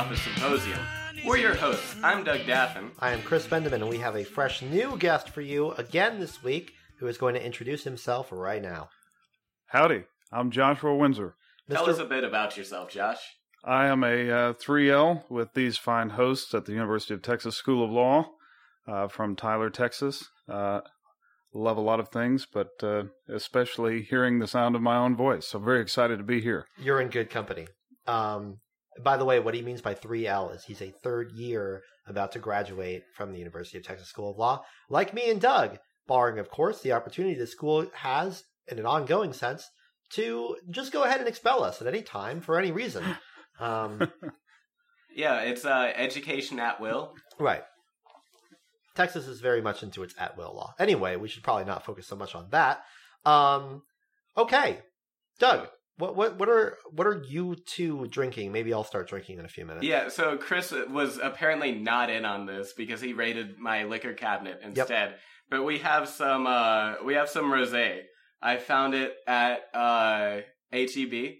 Hello and welcome to Sophist Symposium. We're your hosts. I'm Doug Daffin. I am Chris Bendeman, and we have a fresh new guest for you again this week who is going to introduce himself right now. Howdy, I'm Joshua Windsor. Tell us a bit about yourself, Josh. I am a uh, 3L with these fine hosts at the University of Texas School of Law uh, from Tyler, Texas. Uh, love a lot of things, but uh, especially hearing the sound of my own voice. So very excited to be here. You're in good company. Um, by the way, what he means by 3L is he's a third year about to graduate from the University of Texas School of Law, like me and Doug, barring, of course, the opportunity the school has, in an ongoing sense, to just go ahead and expel us at any time for any reason. Um, Yeah, it's uh, education at will. Right. Texas is very much into its at will law. Anyway, we should probably not focus so much on that. Um, okay, Doug, what what what are what are you two drinking? Maybe I'll start drinking in a few minutes. Yeah, so Chris was apparently not in on this because he raided my liquor cabinet instead. But we have some uh we have some rosé. I found it at uh HEB.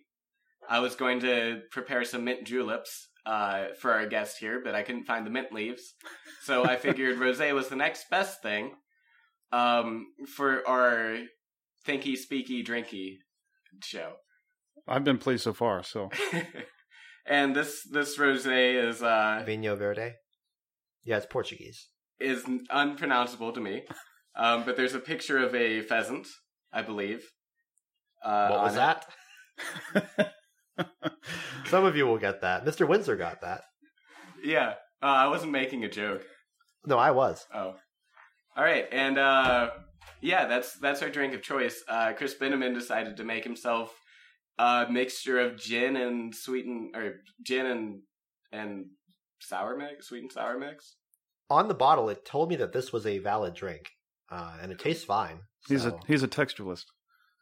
I was going to prepare some mint juleps uh for our guest here, but I couldn't find the mint leaves. So I figured rosé was the next best thing um for our thinky speaky drinky show. I've been pleased so far. So and this this rosé is uh Vinho Verde. Yeah, it's Portuguese. is unpronounceable to me. Um, but there's a picture of a pheasant, I believe. Uh, what was that? Some of you will get that. Mr. Windsor got that. Yeah, uh, I wasn't making a joke. No, I was. Oh, all right, and uh, yeah, that's that's our drink of choice. Uh, Chris Beneman decided to make himself a mixture of gin and sweeten or gin and and sour mix, sweet and sour mix. On the bottle, it told me that this was a valid drink, uh, and it tastes fine. he's a he's a textualist.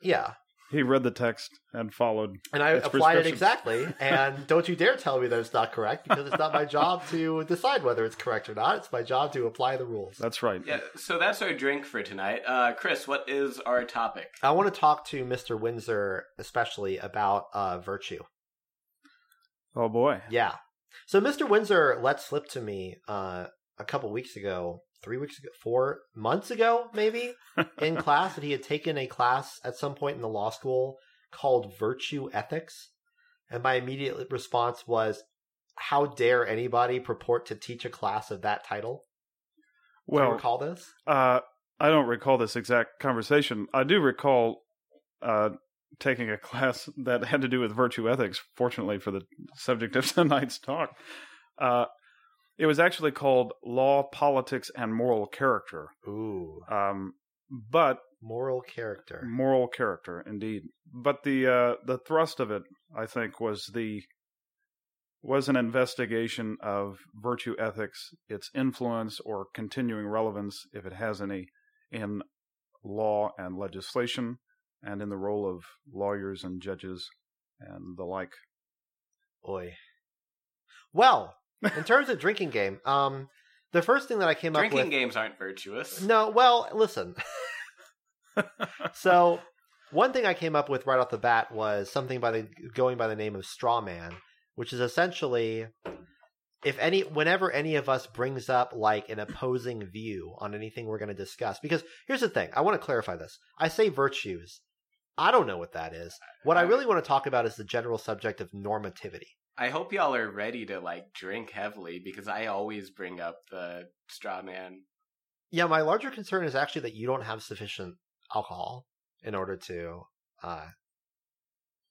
yeah, He read the text and followed. And I applied it exactly. And don't you dare tell me that it's not correct because it's not my job to decide whether it's correct or not. It's my job to apply the rules. That's right. Yeah, so that's our drink for tonight. Uh, Chris, what is our topic? I want to talk to Mr. Windsor especially about uh, virtue. Oh boy. Yeah. So Mr. Windsor let slip to me uh, a couple weeks ago, three weeks ago, four months ago, maybe, in class that he had taken a class at some point in the law school called Virtue Ethics. And my immediate response was, how dare anybody purport to teach a class of that title? Do you Well, recall this? uh, I don't recall this exact conversation. I do recall uh, taking a class that had to do with virtue ethics. Fortunately for the subject of tonight's talk, uh, it was actually called Law, Politics, and Moral Character. Ooh, Um, but moral character. moral character, indeed. But the uh, the thrust of it, I think, was the was an investigation of virtue ethics, its influence or continuing relevance, if it has any, in law and legislation, and in the role of lawyers and judges and the like. Boy. Well, in terms of drinking game, um, the first thing that I came Drinking up with. Drinking games aren't virtuous. No, well, listen. so, one thing I came up with right off the bat was something by the going by the name of straw man, which is essentially if any whenever any of us brings up like an opposing view on anything we're going to discuss because here's the thing, I want to clarify this. I say virtues. I don't know what that is. What I really want to talk about is the general subject of normativity. I hope y'all are ready to like drink heavily because I always bring up the straw man. Yeah, my larger concern is actually that you don't have sufficient alcohol in order to uh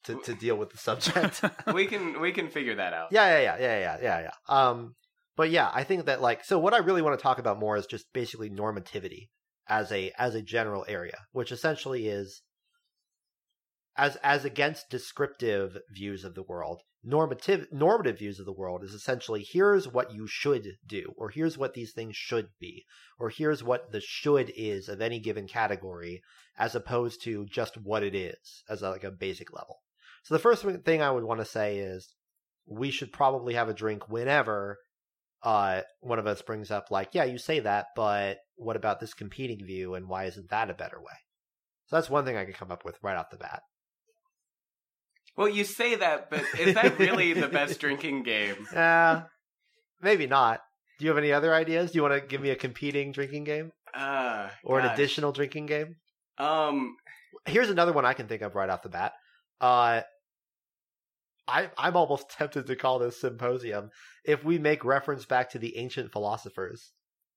to to deal with the subject. We can we can figure that out. yeah, yeah, yeah, yeah, yeah, yeah, yeah. Um but yeah, I think that like so what I really want to talk about more is just basically normativity as a as a general area, which essentially is as as against descriptive views of the world, normative normative views of the world is essentially here's what you should do, or here's what these things should be, or here's what the should is of any given category, as opposed to just what it is as a, like a basic level. So the first thing I would want to say is we should probably have a drink whenever uh, one of us brings up like, yeah, you say that, but what about this competing view, and why isn't that a better way? So that's one thing I could come up with right off the bat. Well, you say that, but is that really the best drinking game? Uh, maybe not. Do you have any other ideas? Do you want to give me a competing drinking game Uh, or an additional drinking game? Um, Here's another one I can think of right off the bat. Uh, I, I'm almost tempted to call this symposium. If we make reference back to the ancient philosophers,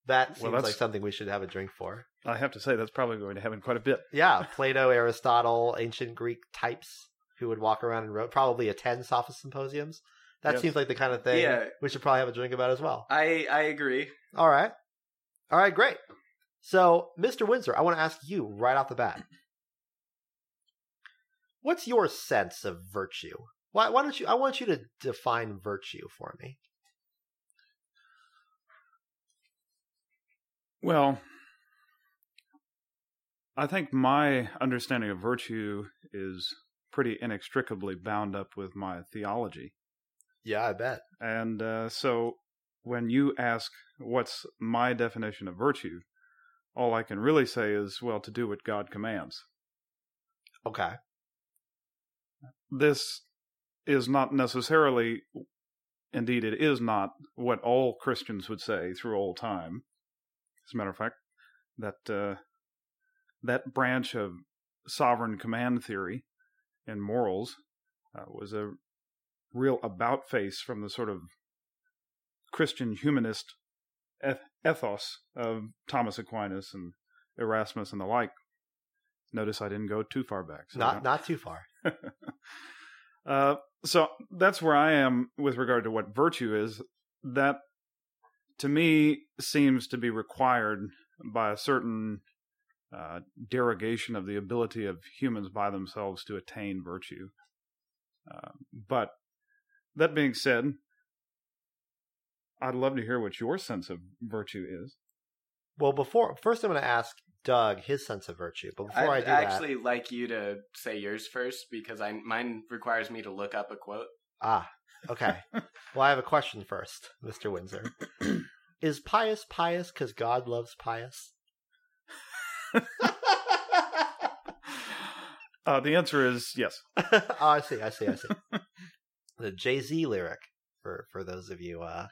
that seems Well, like something we should have a drink for. I have to say that's probably going to happen quite a bit. Yeah, Plato, Aristotle, ancient Greek types who would walk around and wrote, probably attend sophist symposiums. That Yes. seems like the kind of thing Yeah. we should probably have a drink about as well. I I agree. All right. All right, great. So, Mr. Windsor, I want to ask you right off the bat. What's your sense of virtue? Why, why don't you? I want you to define virtue for me. Well, I think my understanding of virtue is pretty inextricably bound up with my theology. Yeah, I bet. And uh, so when you ask what's my definition of virtue, all I can really say is, well, to do what God commands. Okay. This is not necessarily, indeed, it is not what all Christians would say through all time. As a matter of fact, that uh, that branch of sovereign command theory and morals uh, was a real about face from the sort of Christian humanist ethos of Thomas Aquinas and Erasmus and the like. Notice I didn't go too far back. so Not not too far. uh, so that's where I am with regard to what virtue is. That to me seems to be required by a certain uh, derogation of the ability of humans by themselves to attain virtue. Uh, but that being said, I'd love to hear what your sense of virtue is. Well, before first, I'm going to ask Doug his sense of virtue. But before I'd I do actually like you to say yours first because I mine requires me to look up a quote. ah, okay. well, I have a question first, Mister Windsor. Is pious pious because God loves pious? Uh, the answer is yes. oh, I see, I see, I see. the Jay Z lyric for for those of you uh,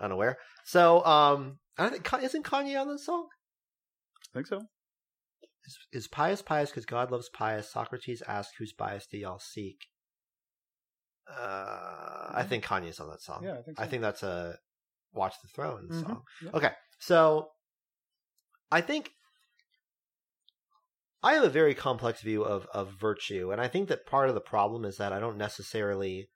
unaware. So, um, I think isn't Kanye on this song? I think so. Is, is pious pious because God loves pious? Socrates asked, "Whose bias do y'all seek?" Uh, I think Kanye's on that song. Yeah, I think so. I think that's a Watch the Throne Mhm, song. yeah. Okay, so I think I have a very complex view of of virtue, and I think that part of the problem is that I don't necessarily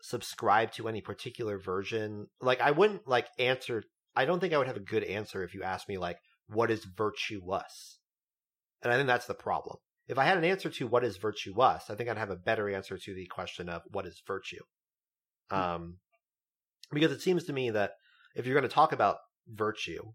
subscribe to any particular version. Like, I wouldn't like answer. I don't think I would have a good answer if you asked me like, "What is virtuous?" And I think that's the problem. If I had an answer to what is virtuous, I think I'd have a better answer to the question of what is virtue. Um, because it seems to me that if you're going to talk about virtue,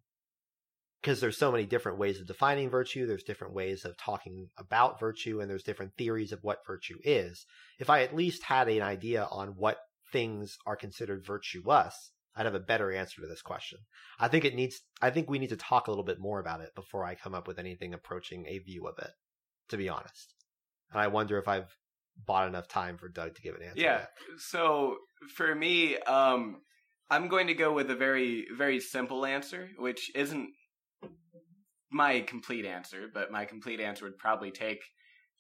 because there's so many different ways of defining virtue, there's different ways of talking about virtue, and there's different theories of what virtue is. If I at least had an idea on what things are considered virtuous, I'd have a better answer to this question. I think it needs. I think we need to talk a little bit more about it before I come up with anything approaching a view of it. To be honest, and I wonder if I've bought enough time for Doug to give an answer. Yeah. So for me, um, I'm going to go with a very, very simple answer, which isn't my complete answer, but my complete answer would probably take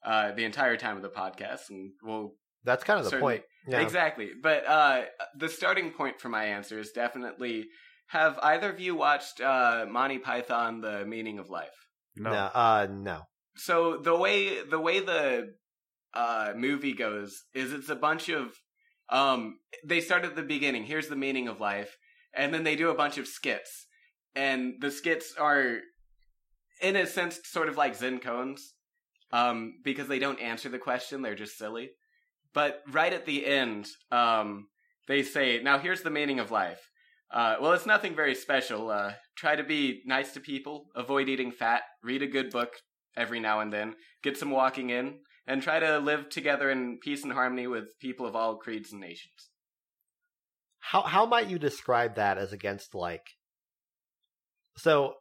uh, the entire time of the podcast, and we'll that's kind of the Certainly. point. Yeah. exactly. But uh, the starting point for my answer is definitely: Have either of you watched uh, Monty Python: The Meaning of Life? No. No. Uh, no. So the way the way the uh, movie goes is it's a bunch of um, they start at the beginning. Here's the meaning of life, and then they do a bunch of skits, and the skits are, in a sense, sort of like Zen koans, um, because they don't answer the question. They're just silly. But right at the end, um, they say, "Now here's the meaning of life." Uh, well, it's nothing very special. Uh, try to be nice to people, avoid eating fat, read a good book every now and then, get some walking in, and try to live together in peace and harmony with people of all creeds and nations. How how might you describe that as against like? So,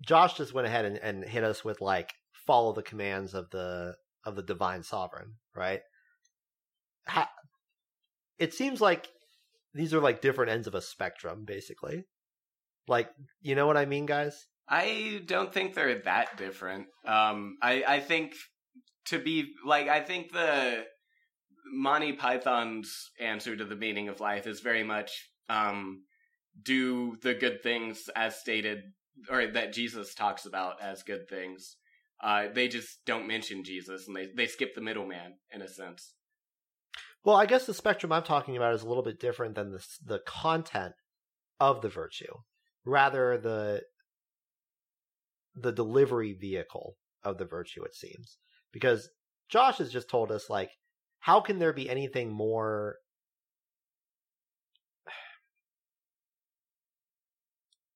Josh just went ahead and, and hit us with like follow the commands of the of the divine sovereign, right? ha- it seems like these are like different ends of a spectrum, basically. Like, you know what I mean, guys? I don't think they're that different. Um, I I think to be like I think the Monty Python's answer to the meaning of life is very much um, do the good things as stated or that Jesus talks about as good things. Uh, they just don't mention Jesus and they, they skip the middleman in a sense. Well, I guess the spectrum I'm talking about is a little bit different than the the content of the virtue, rather the the delivery vehicle of the virtue. It seems because Josh has just told us like, how can there be anything more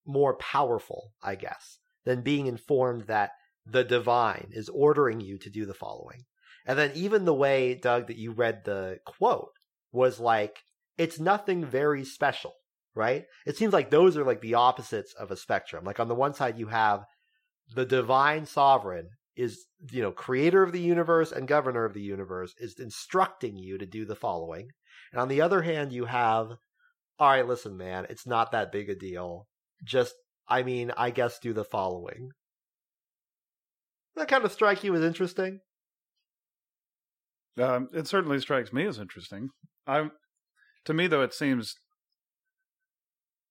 more powerful, I guess, than being informed that the divine is ordering you to do the following. And then even the way, Doug, that you read the quote was like, it's nothing very special, right? It seems like those are like the opposites of a spectrum. Like on the one side, you have the divine sovereign is, you know, creator of the universe and governor of the universe is instructing you to do the following. And on the other hand, you have, all right, listen, man, it's not that big a deal. Just, I mean, I guess do the following. That kind of strike you as interesting? Um, it certainly strikes me as interesting. I, to me, though, it seems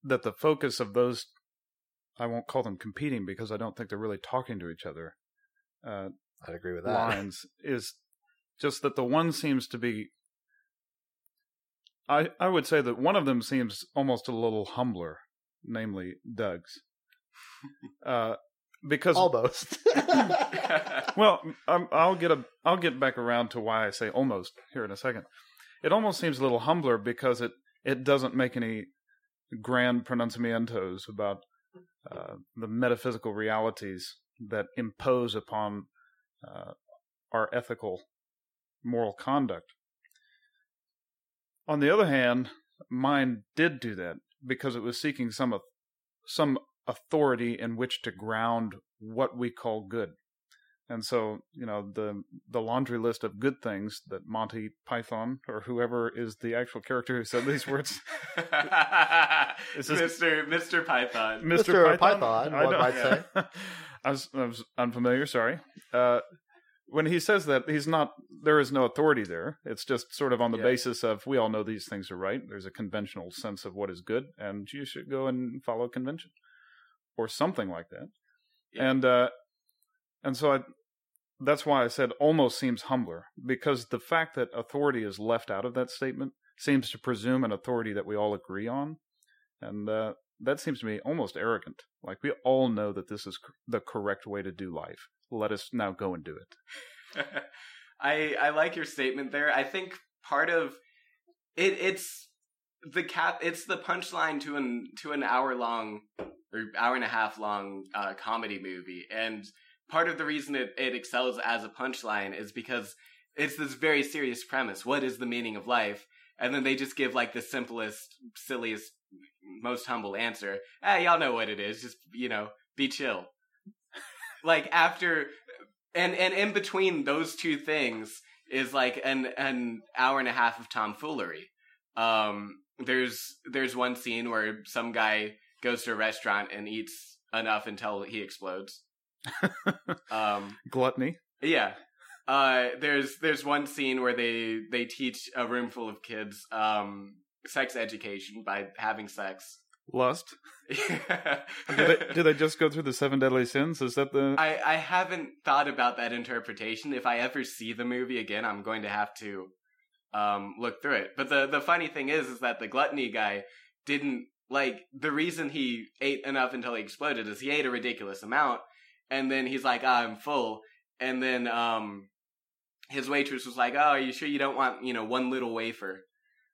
that the focus of those, I won't call them competing because I don't think they're really talking to each other. Uh, I'd agree with that. Lines is just that the one seems to be. I I would say that one of them seems almost a little humbler, namely Doug's. Uh, because almost. well, i will get a I'll get back around to why I say almost here in a second. It almost seems a little humbler because it it doesn't make any grand pronunciamientos about uh, the metaphysical realities that impose upon uh, our ethical moral conduct. On the other hand, mine did do that because it was seeking some some authority in which to ground what we call good. And so, you know, the the laundry list of good things that Monty Python or whoever is the actual character who said these words, Mr. Mr. Python, Mr. Python, Python one might say. I was, I was unfamiliar. Sorry. Uh, when he says that, he's not. There is no authority there. It's just sort of on the yeah. basis of we all know these things are right. There's a conventional sense of what is good, and you should go and follow convention or something like that. Yeah. And uh, and so I, that's why I said almost seems humbler because the fact that authority is left out of that statement seems to presume an authority that we all agree on, and uh, that seems to me almost arrogant. Like we all know that this is the correct way to do life. Let us now go and do it. I I like your statement there. I think part of it it's the cap it's the punchline to an to an hour long or hour and a half long uh, comedy movie. And part of the reason it, it excels as a punchline is because it's this very serious premise. What is the meaning of life? And then they just give like the simplest, silliest, most humble answer. Ah, y'all know what it is. Just, you know, be chill. Like after, and, and in between those two things is like an, an hour and a half of tomfoolery. Um, there's, there's one scene where some guy goes to a restaurant and eats enough until he explodes. um, Gluttony. Yeah. Uh, there's there's one scene where they they teach a room full of kids um, sex education by having sex. Lust. do, they, do they just go through the seven deadly sins? Is that the? I I haven't thought about that interpretation. If I ever see the movie again, I'm going to have to um, look through it. But the the funny thing is, is that the gluttony guy didn't like the reason he ate enough until he exploded is he ate a ridiculous amount, and then he's like, oh, "I'm full," and then um, his waitress was like, "Oh, are you sure you don't want you know one little wafer?"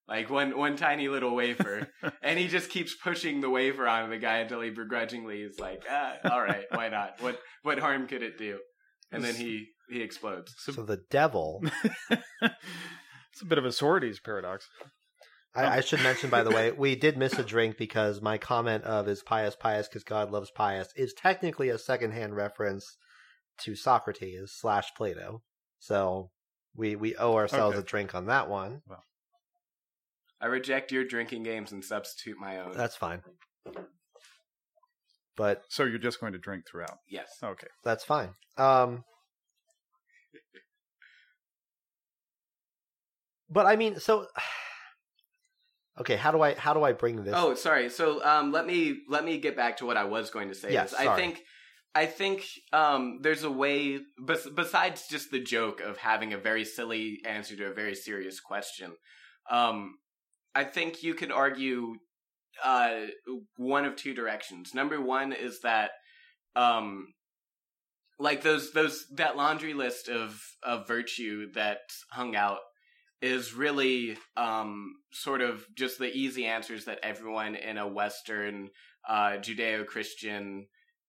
Like one one tiny little wafer, and he just keeps pushing the wafer on the guy until he begrudgingly is like, ah, "All right, why not? What what harm could it do?" And then he he explodes. So the devil. it's a bit of a Socrates paradox. I, I, should mention, by the way, we did miss a drink because my comment of "is pious pious because God loves pious" is technically a secondhand reference to Socrates slash Plato. So We we owe ourselves Okay. a drink on that one. I reject your drinking games and substitute my own. That's fine. But So you're just going to drink throughout. yes. Okay. that's fine. Um But I mean, so Okay, how do I how do I bring this Oh, sorry. So um, let me let me get back to what I was going to say. Yes, is I sorry. think I think um, there's a way bes- besides just the joke of having a very silly answer to a very serious question. Um, I think you could argue uh, one of two directions. Number one is that um, like those those that laundry list of of virtue that hung out is really um, sort of just the easy answers that everyone in a Western uh, Judeo-Christian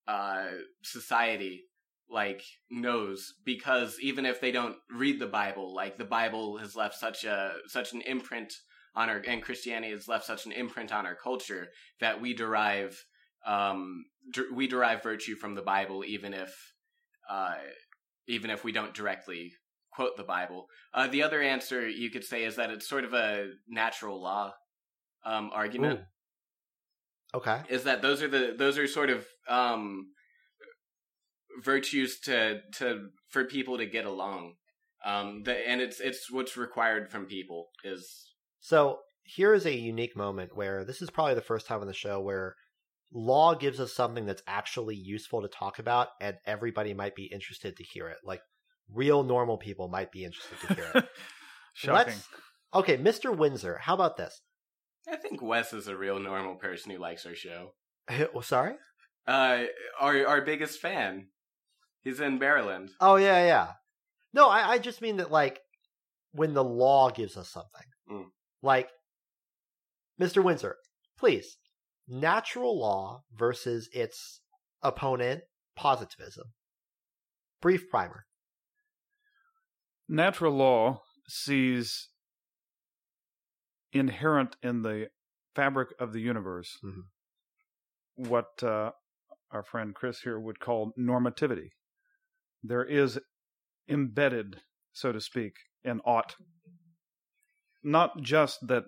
uh, society like knows because even if they don't read the Bible, like the Bible has left such a such an imprint on our and Christianity has left such an imprint on our culture that we derive um, d- we derive virtue from the Bible even if uh, even if we don't directly quote the Bible. Uh, the other answer you could say is that it's sort of a natural law um, argument. Ooh. Okay. Is that those are the those are sort of um, virtues to to for people to get along. Um, the, and it's it's what's required from people is So here is a unique moment where this is probably the first time on the show where law gives us something that's actually useful to talk about, and everybody might be interested to hear it. Like real normal people might be interested to hear it. Shocking. Let's- Okay, Mr. Windsor, how about this? I think Wes is a real normal person who likes our show. Oh, sorry? Uh, our our biggest fan. He's in Maryland. Oh yeah, yeah. No, I, I just mean that like when the law gives us something. Mm. Like Mr. Windsor, please. Natural law versus its opponent, positivism. Brief primer. Natural law sees inherent in the fabric of the universe Mhm. what uh, our friend Chris here would call normativity. There is embedded, so to speak, an ought. Not just that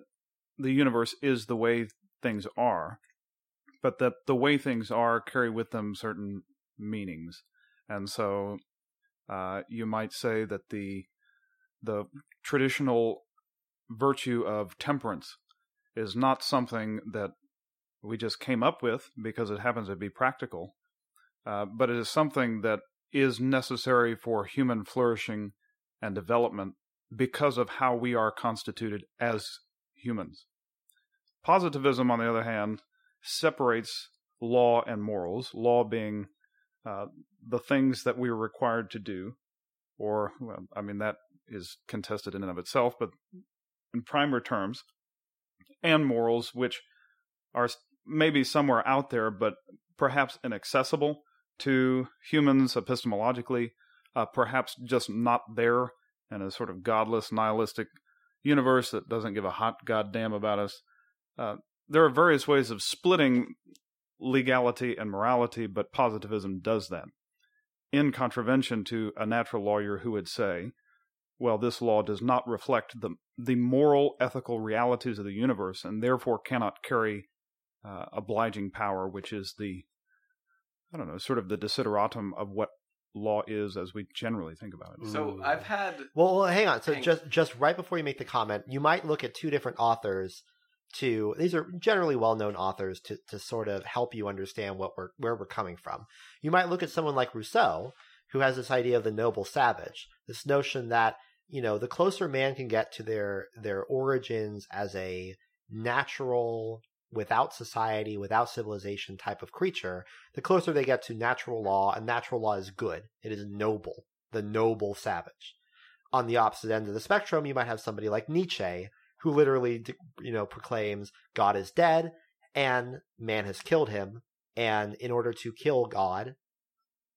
the universe is the way things are, but that the way things are carry with them certain meanings. And so uh, you might say that the the traditional virtue of temperance is not something that we just came up with because it happens to be practical, uh, but it is something that is necessary for human flourishing and development because of how we are constituted as humans. Positivism, on the other hand, separates law and morals, law being uh, the things that we are required to do, or, well, I mean, that is contested in and of itself, but in primer terms, and morals, which are maybe somewhere out there, but perhaps inaccessible to humans epistemologically, uh, perhaps just not there in a sort of godless, nihilistic universe that doesn't give a hot goddamn about us. Uh, there are various ways of splitting legality and morality, but positivism does that. In contravention to a natural lawyer who would say, well, this law does not reflect the the moral, ethical realities of the universe, and therefore cannot carry uh, obliging power, which is the I don't know, sort of the desideratum of what law is as we generally think about it. So Ooh. I've had Well, well, hang on. So Hang- just just right before you make the comment, you might look at two different authors to these are generally well-known authors to to sort of help you understand what we're where we're coming from. You might look at someone like Rousseau, who has this idea of the noble savage, this notion that you know the closer man can get to their their origins as a natural without society without civilization type of creature the closer they get to natural law and natural law is good it is noble the noble savage on the opposite end of the spectrum, you might have somebody like Nietzsche, who literally, you know, proclaims God is dead and man has killed him. And in order to kill God,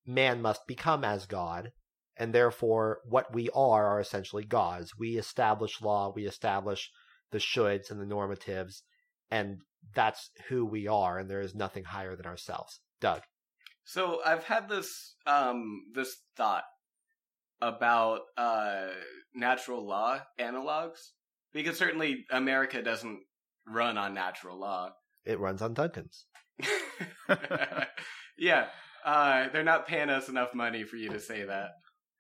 man must become as God. And therefore, what we are are essentially gods. We establish law, we establish the shoulds and the normatives, and that's who we are. And there is nothing higher than ourselves. Doug. So I've had this um this thought about uh natural law analogs? Because certainly America doesn't run on natural law. It runs on Dunkin's. yeah, uh, they're not paying us enough money for you to say that.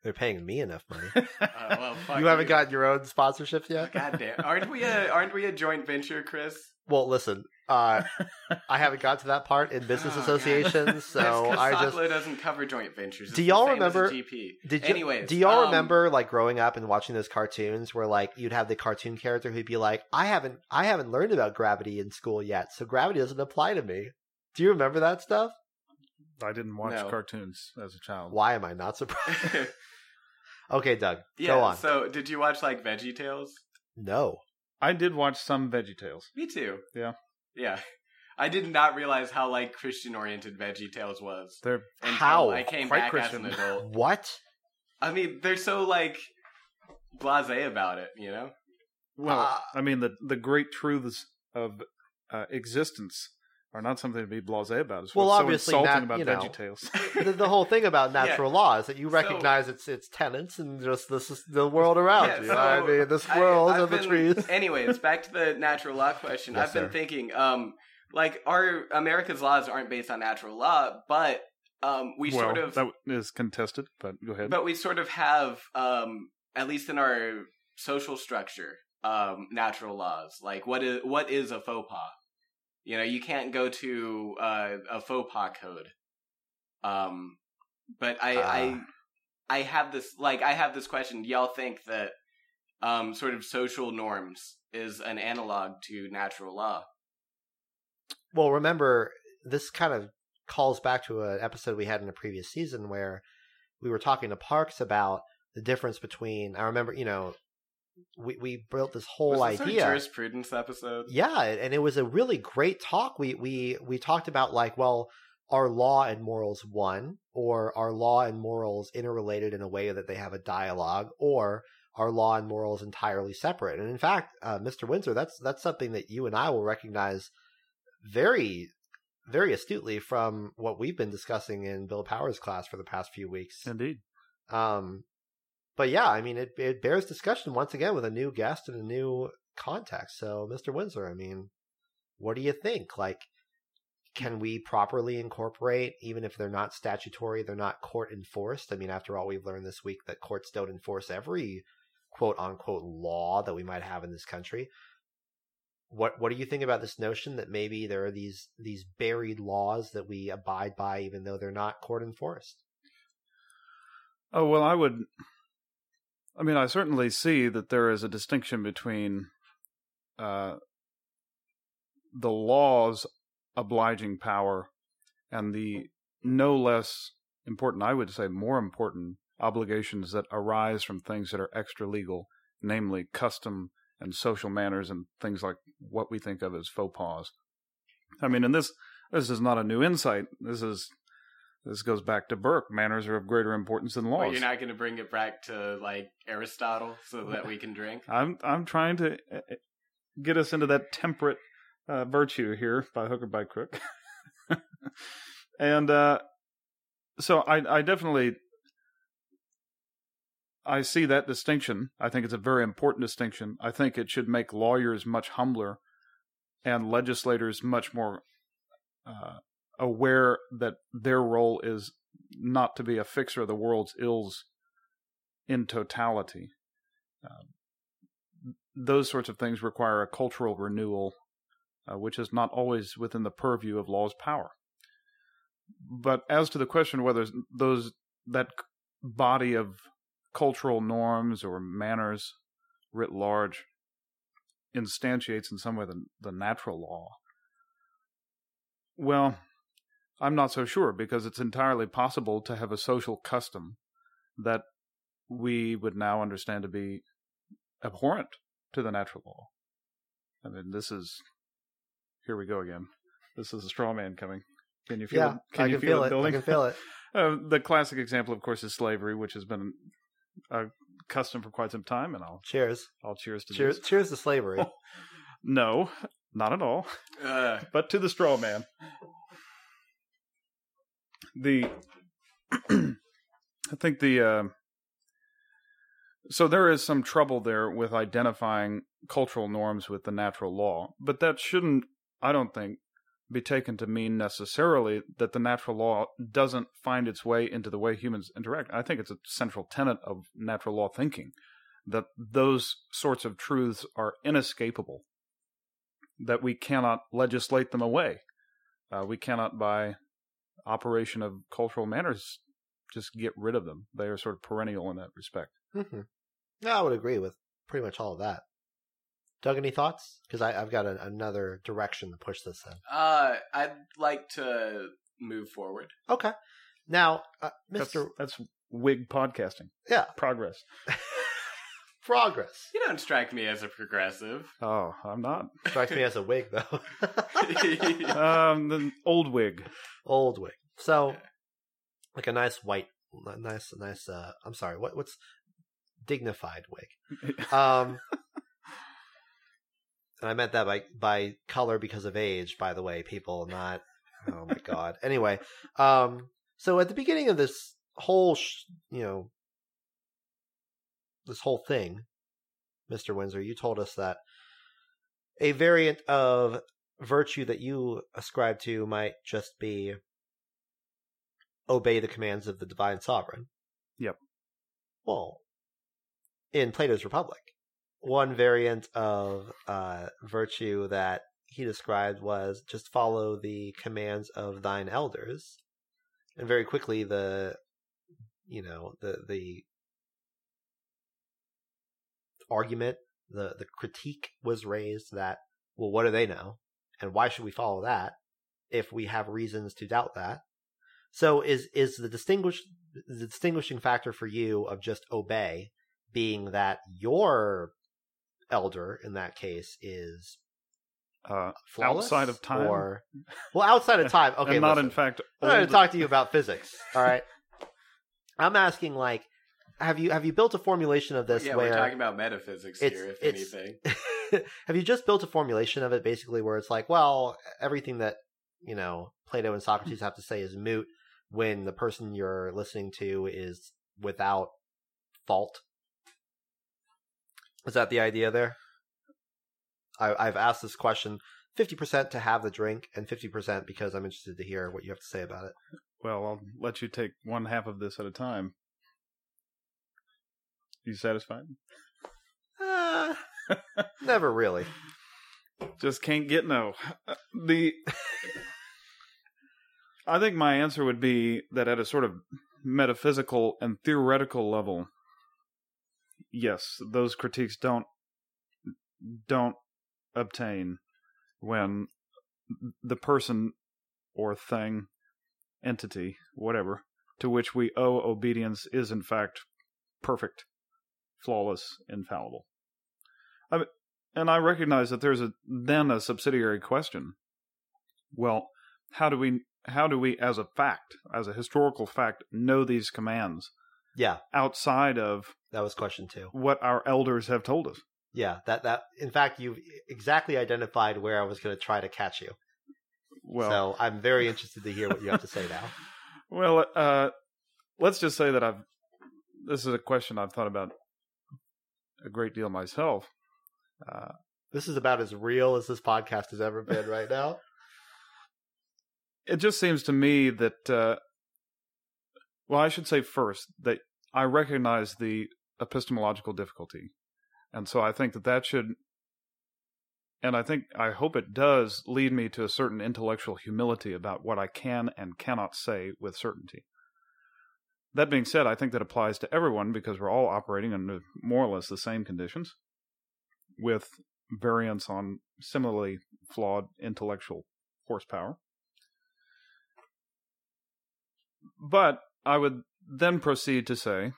They're paying me enough money. Uh, well, fuck you haven't gotten your own sponsorship yet. God damn! Aren't we a aren't we a joint venture, Chris? Well, listen, uh, I haven't got to that part in business Oh, associations, so That's 'cause I just. Doesn't cover joint ventures. Do y'all the same remember- GP? Did you, Anyways, do y'all um, remember like growing up and watching those cartoons where like you'd have the cartoon character who'd be like, "I haven't, I haven't learned about gravity in school yet, so gravity doesn't apply to me." Do you remember that stuff? I didn't watch No. cartoons as a child. Why am I not surprised? okay, Doug, yeah. go on. So, did you watch like Veggie Tales? no, I did watch some VeggieTales. Me too. Yeah. Yeah. I did not realize how like Christian oriented Veggie Tales was. They're How? I came Quite back as an adult. what? I mean, they're so like blasé about it, you know? well, Uh, I mean the the great truths of uh, existence are not something to be blasé about. It's Well, what's obviously so insulting not, about you know. VeggieTales. the, the whole thing about Yeah. natural law is that you So- recognize its its tenets and just this is the world around Yeah, you. so I mean, the I- squirrels I've and the trees. Anyways, back to the natural law question. Yes, I've been sir. thinking, um, like our America's laws aren't based on natural law, but um, we well, sort of, that is contested, but go ahead. but we sort of have, um, at least in our social structure, um, natural laws. Like what is what is a faux pas? You know, you can't go to uh, a faux pas code. Um, but I, I, I have this like I have this question. Do y'all think that um, sort of social norms is an analog to natural law? Well, remember, this kind of calls back to an episode we had in a previous season where we were talking to Parks about the difference between. I remember, you know, we we built this whole Was this our idea. jurisprudence episode. Yeah, and it was a really great talk. We we we talked about like, well, are law and morals one, or are law and morals interrelated in a way that they have a dialogue, or are law and morals entirely separate? And in fact, uh, Mr. Windsor, that's that's something that you and I will recognize very very astutely from what we've been discussing in Bill Powers' class for the past few weeks. Indeed. Um, but yeah, I mean, it it bears discussion once again with a new guest and a new context. So, Mr. Windsor, I mean, what do you think? Like, can we properly incorporate, even if they're not statutory, they're not court enforced? I mean, after all, we've learned this week that courts don't enforce every quote unquote law that we might have in this country. What what do you think about this notion that maybe there are these these buried laws that we abide by even though they're not court enforced? Oh well, I would. I mean, I certainly see that there is a distinction between uh, the law's obliging power and the no less important, I would say, more important obligations that arise from things that are extra legal, namely custom and social manners and things like what we think of as faux pas. I mean, and this this is not a new insight. This is this goes back to Burke. Manners are of greater importance than laws. Well, you're not going to bring it back to like Aristotle so that we can drink. I'm I'm trying to uh, uh, get us into that temperate uh, virtue here by hook or by crook, and uh, so I I definitely I see that distinction. I think it's a very important distinction. I think it should make lawyers much humbler and legislators much more uh, aware that their role is not to be a fixer of the world's ills in totality. Uh, those sorts of things require a cultural renewal, uh, which is not always within the purview of law's power. But as to the question whether those that body of cultural norms or manners writ large instantiates in some way the, the natural law, well, I'm not so sure because it's entirely possible to have a social custom that we would now understand to be abhorrent to the natural law. I mean, this is here we go again. This is a straw man coming. Can you feel yeah, it? Can I you can feel, it. building? I can feel it. Uh, the classic example, of course, is slavery, which has been a custom for quite some time, and I'll Cheers. I'll cheers to Cheers. this. Cheers to slavery. No, not at all. Uh, but to the straw man. The I think the uh, So there is some trouble there with identifying cultural norms with the natural law, but that shouldn't, I don't think, be taken to mean necessarily that the natural law doesn't find its way into the way humans interact. I think it's a central tenet of natural law thinking that those sorts of truths are inescapable, that we cannot legislate them away. Uh, we cannot, by operation of cultural manners, just get rid of them. They are sort of perennial in that respect. Mm-hmm. Yeah, I would agree with pretty much all of that. Doug, any thoughts? Because I've got a, another direction to push this in. Uh, I'd like to move forward. Okay. Now, uh, Mr. That's, that's Whig podcasting. Yeah. Progress. Progress. You don't strike me as a progressive. Oh, I'm not. Strikes me as a wig, though. um, the old wig. Old wig. So, like a nice white, nice, nice. Uh, I'm sorry. What what's dignified wig? Um, and I meant that by by color because of age. By the way, people, not. Oh my god. Anyway, um, so at the beginning of this whole, sh- you know, this whole thing, Mister Windsor, you told us that a variant of virtue that you ascribe to might just be obey the commands of the divine sovereign. Yep. Well, in Plato's Republic, one variant of uh, virtue that he described was just follow the commands of thine elders, and very quickly the, you know, the the argument, the the critique was raised that well, what do they know, and why should we follow that if we have reasons to doubt that? So is is the distinguish the distinguishing factor for you of just obey being that your elder in that case is uh, flawless outside of time, or well, outside of time. Okay, and not listen. in fact. I'm going to talk to you about physics. All right. I'm asking, like, have you have you built a formulation of this yeah, where we're talking about metaphysics here, if anything. have you just built a formulation of it basically where it's like, well, everything that you know Plato and Socrates have to say is moot when the person you're listening to is without fault? Is that the idea there? I, I've asked this question fifty percent to have the drink and fifty percent because I'm interested to hear what you have to say about it. Well, I'll let you take one half of this at a time. You satisfied? Uh, never really. Just can't get no. The I think my answer would be that at a sort of metaphysical and theoretical level, yes, those critiques don't don't obtain when the person or thing, entity, whatever, to which we owe obedience is in fact perfect, flawless, infallible. I mean, and I recognize that there's a then a subsidiary question. Well, how do we how do we as a fact, as a historical fact, know these commands Yeah, outside of that was question two. what our elders have told us? Yeah, that that in fact you've exactly identified where I was going to try to catch you. Well, so I'm very interested to hear what you have to say now. well, uh, let's just say that I've this is a question I've thought about a great deal myself. Uh, This is about as real as this podcast has ever been right now. it just seems to me that uh, well i should say first that i recognize the epistemological difficulty and so i think that that should and i think i hope it does lead me to a certain intellectual humility about what i can and cannot say with certainty that being said i think that applies to everyone because we're all operating under more or less the same conditions with variance on similarly flawed intellectual horsepower But I would then proceed to say,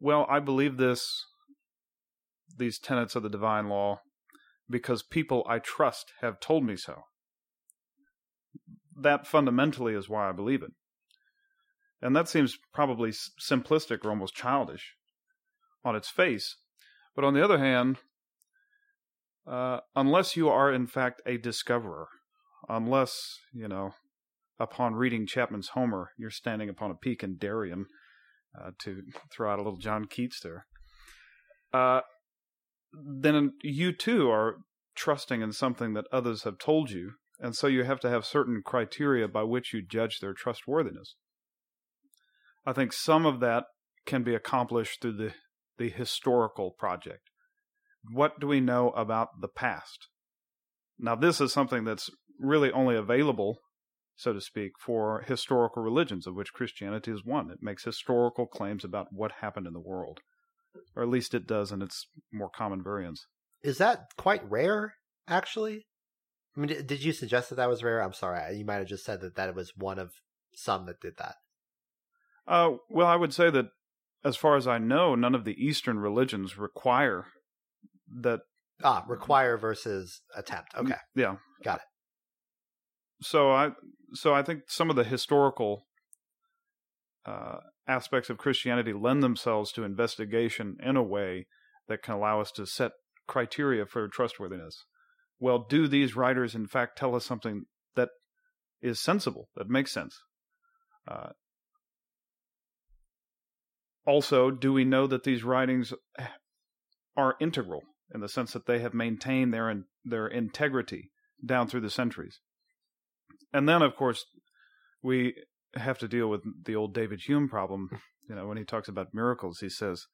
well, I believe this, these tenets of the divine law, because people I trust have told me so. That fundamentally is why I believe it. And that seems probably simplistic or almost childish on its face. But on the other hand, uh, unless you are in fact a discoverer, unless, you know, upon reading Chapman's Homer, you're standing upon a peak in Darien uh, to throw out a little John Keats there. Uh, then you too are trusting in something that others have told you, and so you have to have certain criteria by which you judge their trustworthiness. I think some of that can be accomplished through the, the historical project. What do we know about the past? Now, this is something that's really only available, so to speak, for historical religions, of which Christianity is one. It makes historical claims about what happened in the world, or at least it does in its more common variants. Is that quite rare, actually? I mean, did you suggest that that was rare? I'm sorry, you might have just said that that was one of some that did that. Uh, well, I would say that, as far as I know, none of the Eastern religions require that. Ah, require versus attempt. Okay, yeah, got it. So I, so I think some of the historical uh, aspects of Christianity lend themselves to investigation in a way that can allow us to set criteria for trustworthiness. Well, do these writers in fact tell us something that is sensible, that makes sense? Uh, also, do we know that these writings are integral in the sense that they have maintained their in, their integrity down through the centuries? And then, of course, we have to deal with the old David Hume problem. You know, when he talks about miracles, he says,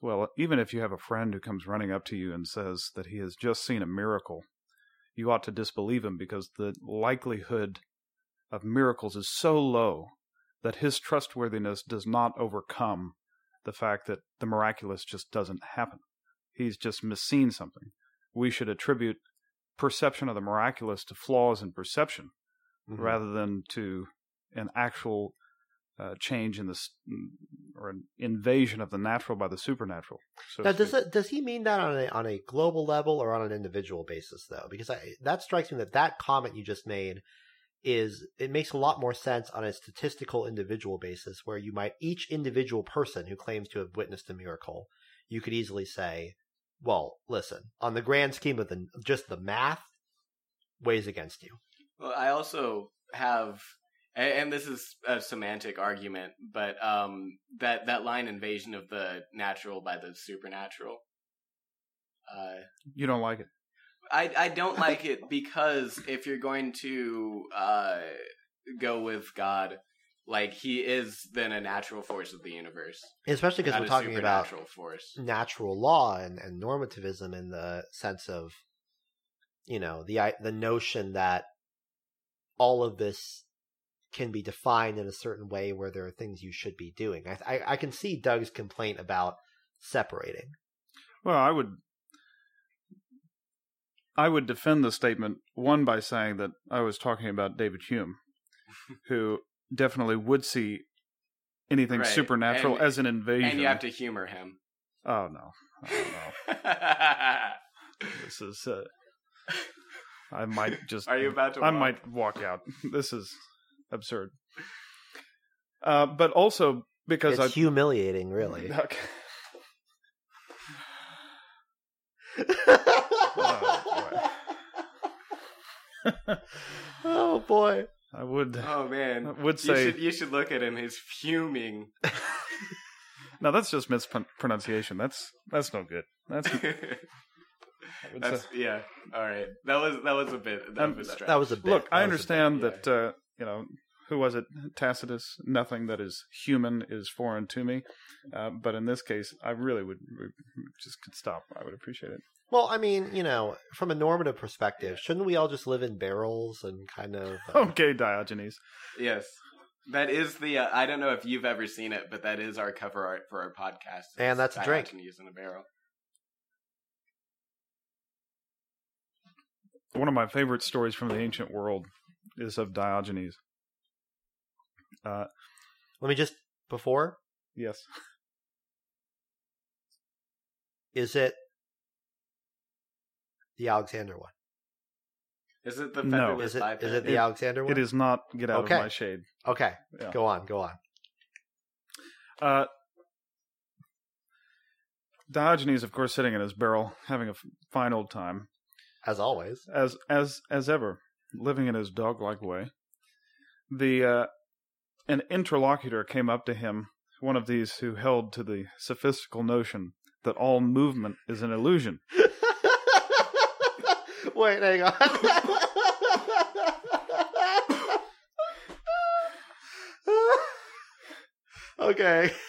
well, even if you have a friend who comes running up to you and says that he has just seen a miracle, you ought to disbelieve him because the likelihood of miracles is so low that his trustworthiness does not overcome the fact that the miraculous just doesn't happen. He's just misseen something. We should attribute perception of the miraculous to flaws in perception mm-hmm. rather than to an actual uh, change in this or an invasion of the natural by the supernatural. So now, does it, does he mean that on a on a global level or on an individual basis though? Because I, that strikes me that that comment you just made is it makes a lot more sense on a statistical individual basis where you might each individual person who claims to have witnessed a miracle you could easily say well listen on the grand scheme of the just the math weighs against you. Well i also have and, this is a semantic argument but um that that line invasion of the natural by the supernatural uh you don't like it I I don't like it because if you're going to uh, go with God, like he is then a natural force of the universe, especially because we're talking about natural force. natural law and, and normativism in the sense of, you know, the the notion that all of this can be defined in a certain way where there are things you should be doing. I I, I can see Doug's complaint about separating. Well, I would I would defend the statement one by saying that I was talking about David Hume, who definitely would see anything right. supernatural and, as an invasion. And you have to humor him. Oh no, oh, no. this is. Uh, I might just. Are you about to? I walk? might walk out. This is absurd. Uh, but also because it's I, humiliating, really. Okay. Oh boy. oh boy. I would. Oh man. I would say you should, you should look at him. He's fuming. no, that's just mispronunciation. That's that's no good. That's. that's yeah. All right. That was that was a bit. That, um, was, that was a bit. Look, I understand bit, yeah. that uh, you know who was it? Tacitus. Nothing that is human is foreign to me. Uh, but in this case, I really would just could stop. I would appreciate it. Well, I mean, you know, from a normative perspective, shouldn't we all just live in barrels and kind of? Uh... Okay, Diogenes. Yes, that is the. Uh, I don't know if you've ever seen it, but that is our cover art for our podcast. And that's a drink. Diogenes in a barrel. One of my favorite stories from the ancient world is of Diogenes. Uh, Let me just before. Yes. Is it the Alexander one? Is it the no? Is it, is it the it, Alexander one? It is not. Get out okay. of my shade. Okay, yeah. go on, go on. Uh, Diogenes, of course, sitting in his barrel, having a fine old time, as always, as as as ever, living in his dog-like way. The uh, an interlocutor came up to him one of these who held to the sophistical notion that all movement is an illusion. Wait, hang on. okay.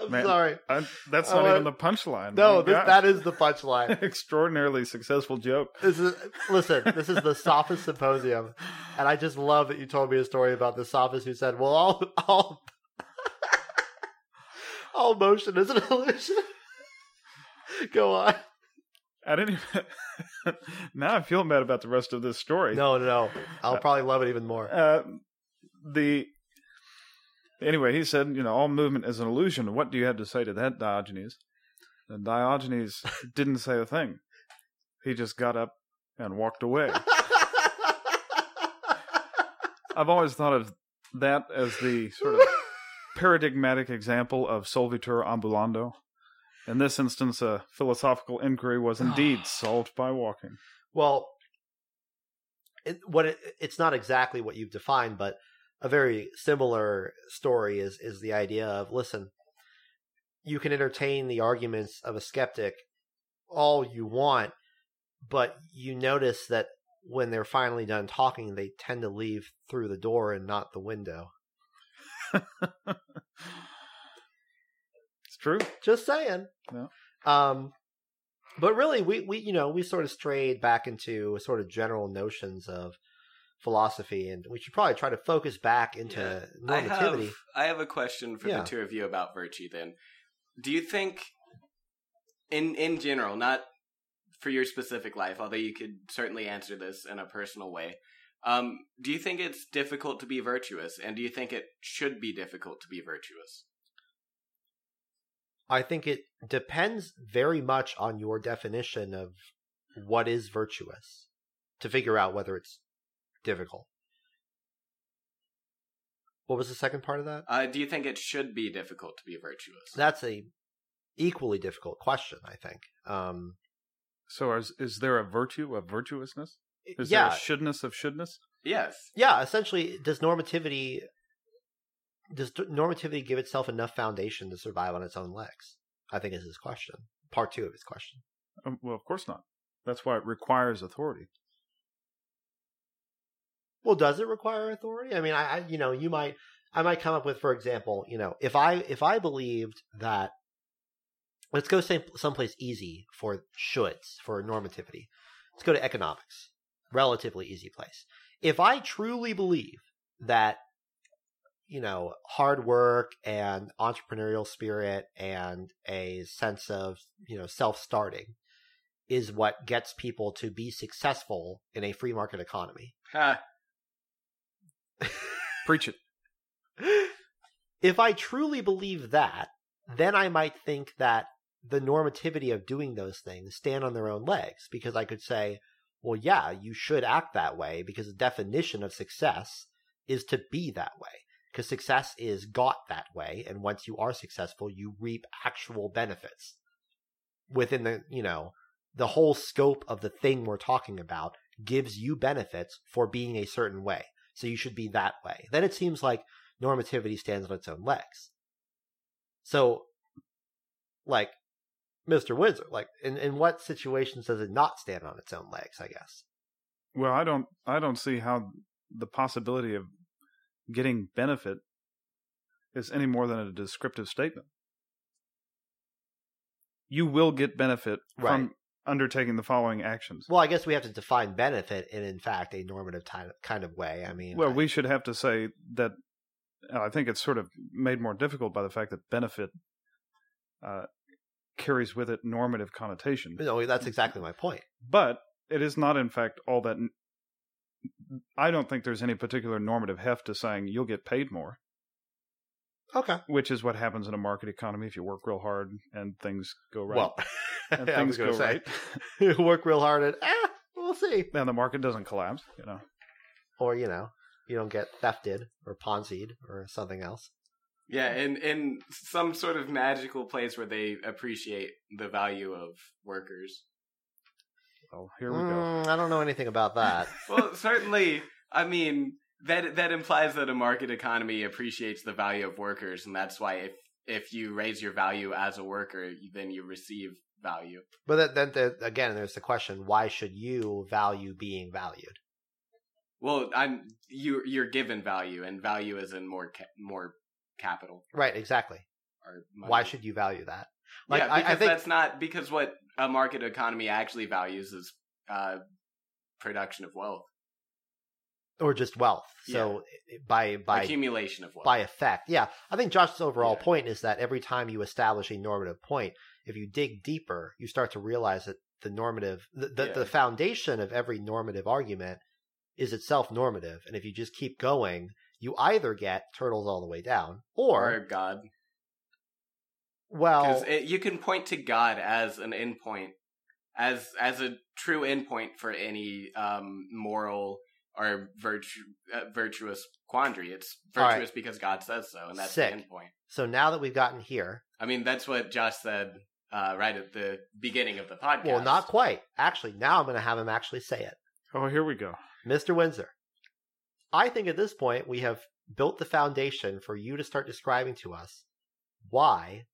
I'm Man, sorry. I, that's not I- even the punchline. No, this, that is the punchline. extraordinarily successful joke. This is listen. This is the sophist symposium, and I just love that you told me a story about the sophist who said, "Well, all all all motion is an illusion." Go on. I didn't even. now I feel bad about the rest of this story. No, no, no. I'll probably love it even more. Uh, the anyway, he said, you know, all movement is an illusion. What do you have to say to that, Diogenes? And Diogenes didn't say a thing. He just got up and walked away. I've always thought of that as the sort of paradigmatic example of solvitur ambulando. In this instance, a philosophical inquiry was indeed solved by walking. Well, it, what it, it's not exactly what you've defined, but a very similar story is is the idea of listen, you can entertain the arguments of a skeptic all you want, but you notice that when they're finally done talking, they tend to leave through the door and not the window. It's true. Just saying. Yeah. Um, but really, we we you know we sort of strayed back into sort of general notions of philosophy, and we should probably try to focus back into Yeah. I have, I have a question for Yeah. the two of you about virtue. Then, do you think, in in general, not for your specific life, although you could certainly answer this in a personal way, um, do you think it's difficult to be virtuous, and do you think it should be difficult to be virtuous? I think it depends very much on your definition of what is virtuous to figure out whether it's difficult. What was the second part of that? Uh, do you think it should be difficult to be virtuous? That's a equally difficult question, I think. Um, So, is, is there a virtue of virtuousness? Is yeah, there a shouldness of shouldness? yes. yeah. Essentially, does normativity does normativity give itself enough foundation to survive on its own legs? I think is his question. Part two of his question. Um, well, of course not. That's why it requires authority. Well, does it require authority? I mean, I, I you know, you might, I might come up with, for example, you know, if I if I believed that, let's go some someplace easy for shoulds for normativity. Let's go to economics, relatively easy place. If I truly believe that, you know, hard work and entrepreneurial spirit and a sense of you know self starting is what gets people to be successful in a free market economy. Ha. Preach it. if I truly believe that, then I might think that the normativity of doing those things stand on their own legs because I could say, well, yeah, you should act that way because the definition of success is to be that way. Because success is got that way, and once you are successful, you reap actual benefits within the, you know, the whole scope of the thing we're talking about gives you benefits for being a certain way. So you should be that way. Then it seems like normativity stands on its own legs. So, like, Mr. Windsor, like, in, in what situations does it not stand on its own legs, I guess? Well, I don't. I don't see how the possibility of getting benefit is any more than a descriptive statement. You will get benefit Right. from undertaking the following actions. Well, I guess we have to define benefit in, in fact, a normative kind of way. I mean, Well, I- we should have to say that. uh, I think it's sort of made more difficult by the fact that benefit uh, carries with it normative connotation. no, that's exactly my point. But it is not, in fact, all that. I don't think there's any particular normative heft to saying you'll get paid more, Okay. which is what happens in a market economy if you work real hard and things go right. Well, and was things go to right, say, work real hard and, eh, we'll see. and the market doesn't collapse. You know, Or, you know, you don't get thefted or ponzied or something else. Yeah, in in some sort of magical place where they appreciate the value of workers. well, here we go. Mm, I don't know anything about that. Well, certainly, I mean, that that implies that a market economy appreciates the value of workers, and that's why if if you raise your value as a worker, then you receive value. But then, then again, there's the question: Why should you value being valued? Well, I'm you. You're given value, and value is in more more capital. Right. Exactly. Why should you value that? Like, yeah, because I, I think that's not because what a market economy actually values is uh, production of wealth or just wealth. So yeah. by by accumulation of wealth. by effect. Yeah, I think Josh's overall yeah. point is that every time you establish a normative point, if you dig deeper, you start to realize that the normative, the the, the foundation of every normative argument is itself normative, and if you just keep going, you either get turtles all the way down, or, or God. Well, because you can point to God as an endpoint, as as a true endpoint for any um, moral or virtu- uh, virtuous quandary. It's virtuous right. because God says so, and that's Sick. the end point. So now that we've gotten here, I mean, that's what Josh said uh, right at the beginning of the podcast. Well, not quite. Actually, now I'm going to have him actually say it. Oh, here we go, Mr. Windsor. I think at this point we have built the foundation for you to start describing to us why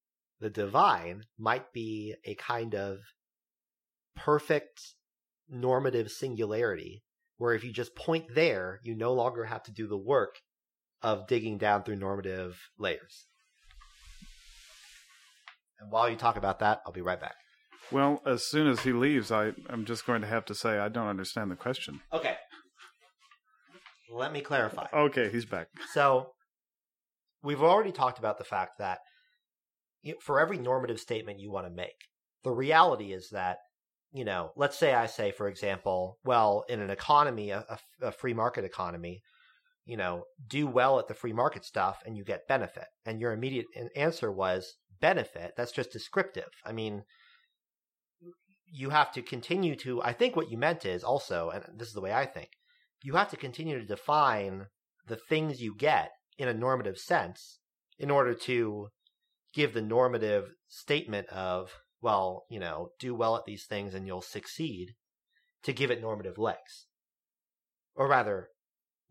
the divine might be a kind of perfect normative singularity where if you just point there, you no longer have to do the work of digging down through normative layers. And while you talk about that, I'll be right back. Well, as soon as he leaves, I, I'm just going to have to say I don't understand the question. Okay. Let me clarify. Okay, he's back. So, we've already talked about the fact that for every normative statement you want to make, the reality is that you know, let's say I say, for example, well, in an economy, a, a, free market economy, you know, do well at the free market stuff and you get benefit. And your immediate answer was benefit. That's just descriptive. I mean, you have to continue to, I think what you meant is also, and this is the way I think, you have to continue to define the things you get in a normative sense in order to give the normative statement of well, you know, do well at these things and you'll succeed to give it normative legs. Or rather,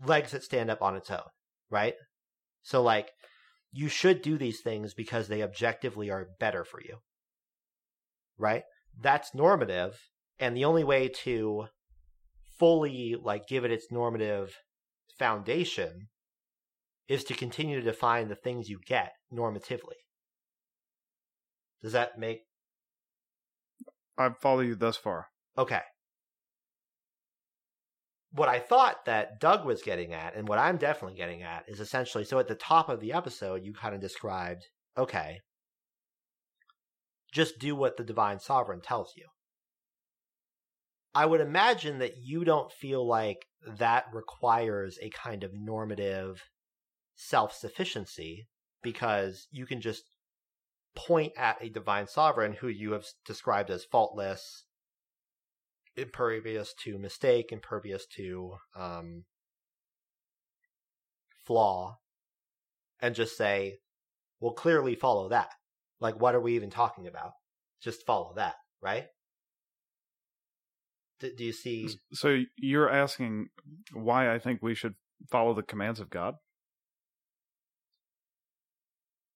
legs that stand up on its own, right? So, like, you should do these things because they objectively are better for you, right? That's normative. And the only way to fully, like, give it its normative foundation is to continue to define the things you get normatively. Does that make I follow you thus far. Okay. What I thought that Doug was getting at, and what I'm definitely getting at, is essentially so at the top of the episode, you kind of described, okay, just do what the divine sovereign tells you. I would imagine that you don't feel like that requires a kind of normative self sufficiency because you can just point at a divine sovereign who you have described as faultless, impervious to mistake, impervious to um, flaw, and just say, well, clearly follow that. Like, what are we even talking about? Just follow that, right? D- do you see? So you're asking why I think we should follow the commands of God?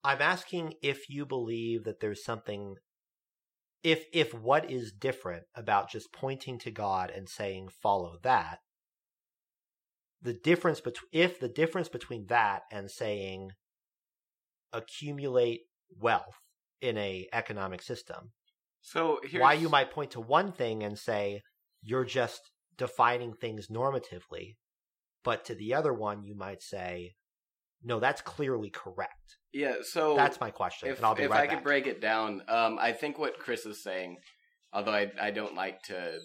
I'm asking if you believe that there's something if if what is different about just pointing to God and saying follow that the difference between if the difference between that and saying accumulate wealth in a economic system so why you might point to one thing and say you're just defining things normatively but to the other one you might say no that's clearly correct yeah, so that's my question. If, right if I could break it down, um, I think what Chris is saying, although I I don't like to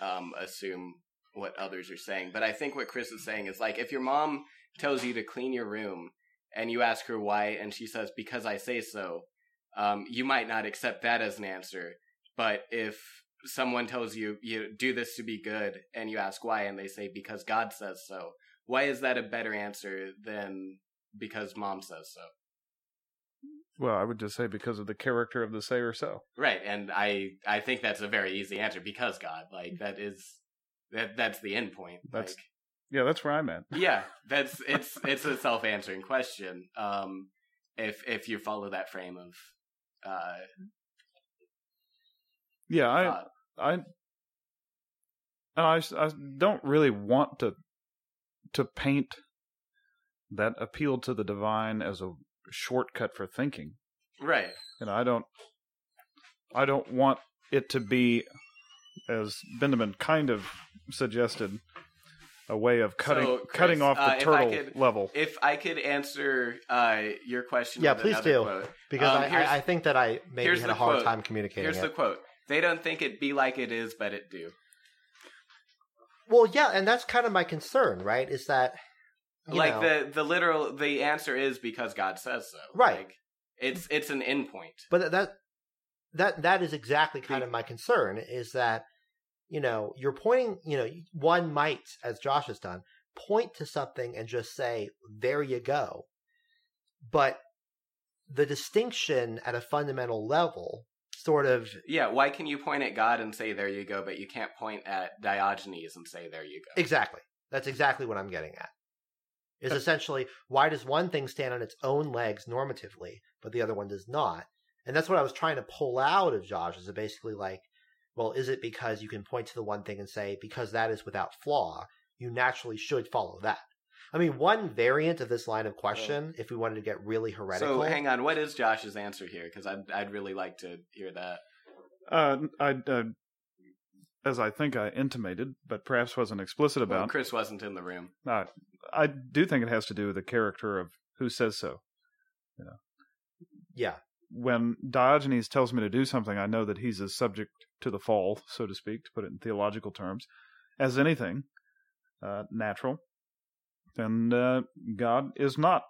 um, assume what others are saying, but I think what Chris is saying is like if your mom tells you to clean your room and you ask her why, and she says because I say so, um, you might not accept that as an answer. But if someone tells you you do this to be good, and you ask why, and they say because God says so, why is that a better answer than because mom says so? Well, I would just say because of the character of the sayer so. Right, and I I think that's a very easy answer because God, like that is that that's the end point. That's like, Yeah, that's where I'm at. Yeah, that's it's it's a self answering question. Um, if if you follow that frame of, uh, Yeah, I thought. I and I, s- I don't really want to to paint that appeal to the divine as a shortcut for thinking. right. And I don't I don't want it to be as Benjamin kind of suggested a way of cutting So, Chris, cutting off the uh, turtle could- level. If I could answer uh, your question, Yeah, with please another do. Quote. Because Um, I, I, I think that I maybe had a hard quote. time communicating Here's it. the quote: "They don't think it be like it is, but it do." Well, yeah, and that's kind of my concern, right? Is that like know, the the literal the answer is because God says so. Right. Like, it's it's an endpoint. But that that that is exactly kind of my concern is that you know you're pointing you know one might as Josh has done point to something and just say there you go, but the distinction at a fundamental level sort of Yeah, why can you point at God and say there you go, but you can't point at Diogenes and say there you go? exactly. That's exactly what I'm getting at. Is essentially why does one thing stand on its own legs normatively but the other one does not? And that's what I was trying to pull out of Josh is basically like well is it because you can point to the one thing and say because that is without flaw you naturally should follow that I mean one variant of this line of question if we wanted to get really heretical So hang on, what is Josh's answer here? Because I'd I'd really like to hear that. Uh, I, uh, as I think I intimated, but perhaps wasn't explicit Well, about. Chris wasn't in the room. Uh, I do think it has to do with the character of who says so. yeah When Diogenes tells me to do something, I know that he's as subject to the fall, so to speak, to put it in theological terms, as anything uh, natural. And uh, God is not.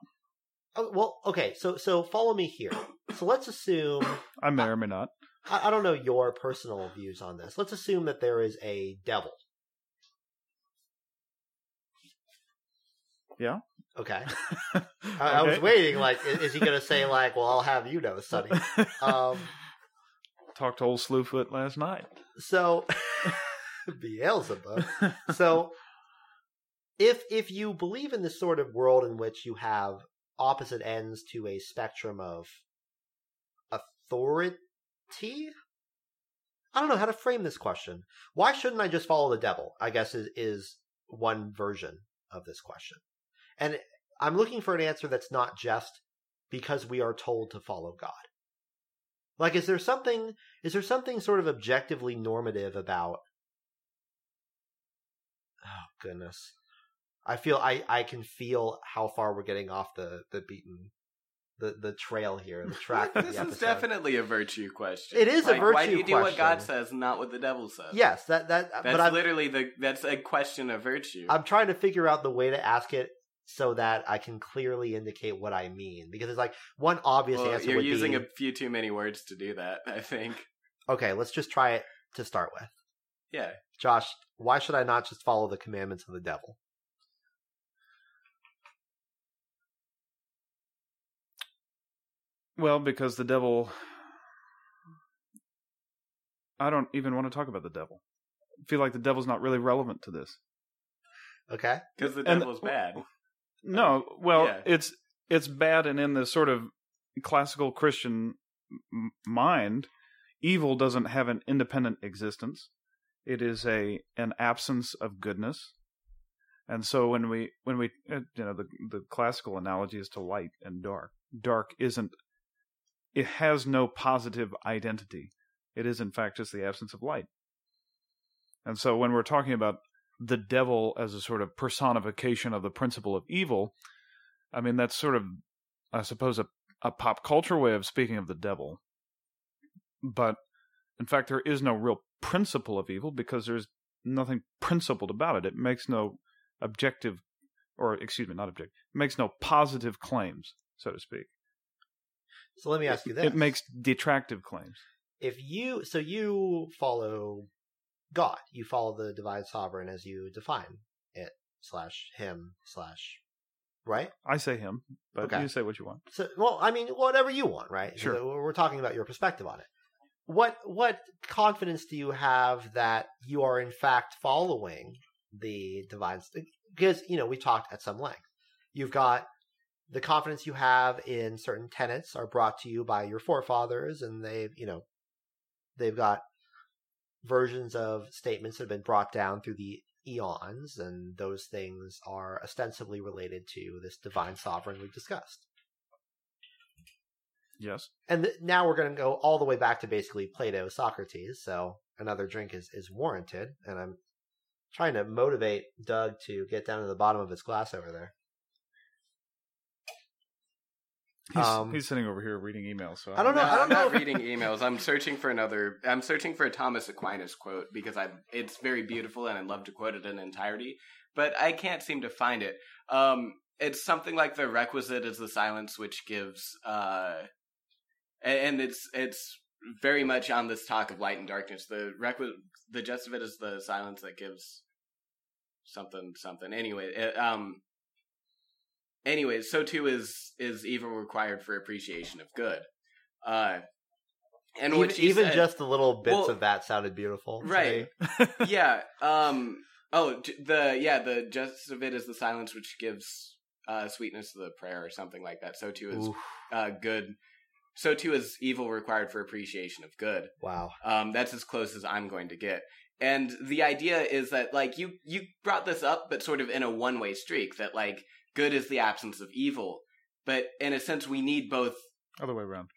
oh, well okay so so follow me here so let's assume I may or may not. I, I don't know your personal views on this. Let's assume that there is a devil. Yeah. Okay. I, I was waiting. Like, is, is he going to say like, "Well, I'll have you know, Sonny"? Um, Talked to old Slewfoot last night. so Beelzebub. So if if you believe in this sort of world in which you have opposite ends to a spectrum of authority, I don't know how to frame this question. Why shouldn't I just follow the devil? I guess is is one version of this question. And I'm looking for an answer that's not just because we are told to follow God. Like is there something is there something sort of objectively normative about Oh goodness. I feel I, I can feel how far we're getting off the, the beaten the, the trail here, the track this the is definitely a virtue question. It is a Like, Why do virtue you do what God says, and not what the devil says? Yes, that that that's but I'm literally the that's a question of virtue. I'm trying to figure out the way to ask it so that I can clearly indicate what I mean. Because it's like one obvious well, answer you're using be a few too many words to do that. I think. okay, let's just try it to start with. Yeah. Josh, why should I not just follow the commandments of the devil? Well, because the devil. I don't even want to talk about the devil. I feel like the devil's not really relevant to this. Okay? Because the And- devil's bad. No, well, Yeah. it's it's bad, and in the sort of classical Christian m- mind, evil doesn't have an independent existence. It is a an absence of goodness, and so when we when we uh, you know the the classical analogy is to light and dark. Dark isn't. It has no positive identity. It is in fact just the absence of light. And so when we're talking about the devil as a sort of personification of the principle of evil, I mean that's sort of I suppose a, a pop culture way of speaking of the devil. But in fact there is no real principle of evil because there's nothing principled about it. It makes no objective or excuse me, not objective. It makes no positive claims, so to speak. So let me ask you this. It makes detractive claims. if you so you follow God, you follow the divine sovereign as you define it slash him slash right. I say him, but Okay. you say what you want. So well, I mean, whatever you want, right? Sure. So We're talking about your perspective on it. What what confidence do you have that you are in fact following the divine? because you know we talked at some length. You've got the confidence you have in certain tenets are brought to you by your forefathers, and they've you know they've got versions of statements that have been brought down through the eons, and those things are ostensibly related to this divine sovereign we've discussed. Yes. And th- now we're going to go all the way back to basically Plato, Socrates. So another drink is, is warranted. And I'm trying to motivate Doug to get down to the bottom of his glass over there. He's, Um, he's sitting over here reading emails. So I don't know. No, I don't I'm not reading emails. I'm searching for another. I'm searching for a Thomas Aquinas quote because I. It's very beautiful and I'd love to quote it in entirety, but I can't seem to find it. Um, it's something like the requisite is the silence which gives. Uh, and it's it's very much on this talk of light and darkness. The requisite, the gist of it is the silence that gives something something. Anyway, it, um. Anyway, so too is is evil required for appreciation of good. Uh, and even what even said- just the little bits Well, of that sounded beautiful. right. yeah. Um. Oh, the yeah the gist of it is the silence which gives uh sweetness to the prayer or something like that. So too is Oof, uh good. So too is evil required for appreciation of good. wow. Um, that's as close as I'm going to get. And the idea is that like you you brought this up, but sort of in a one way streak that like good is the absence of evil, but in a sense we need both. Other way around.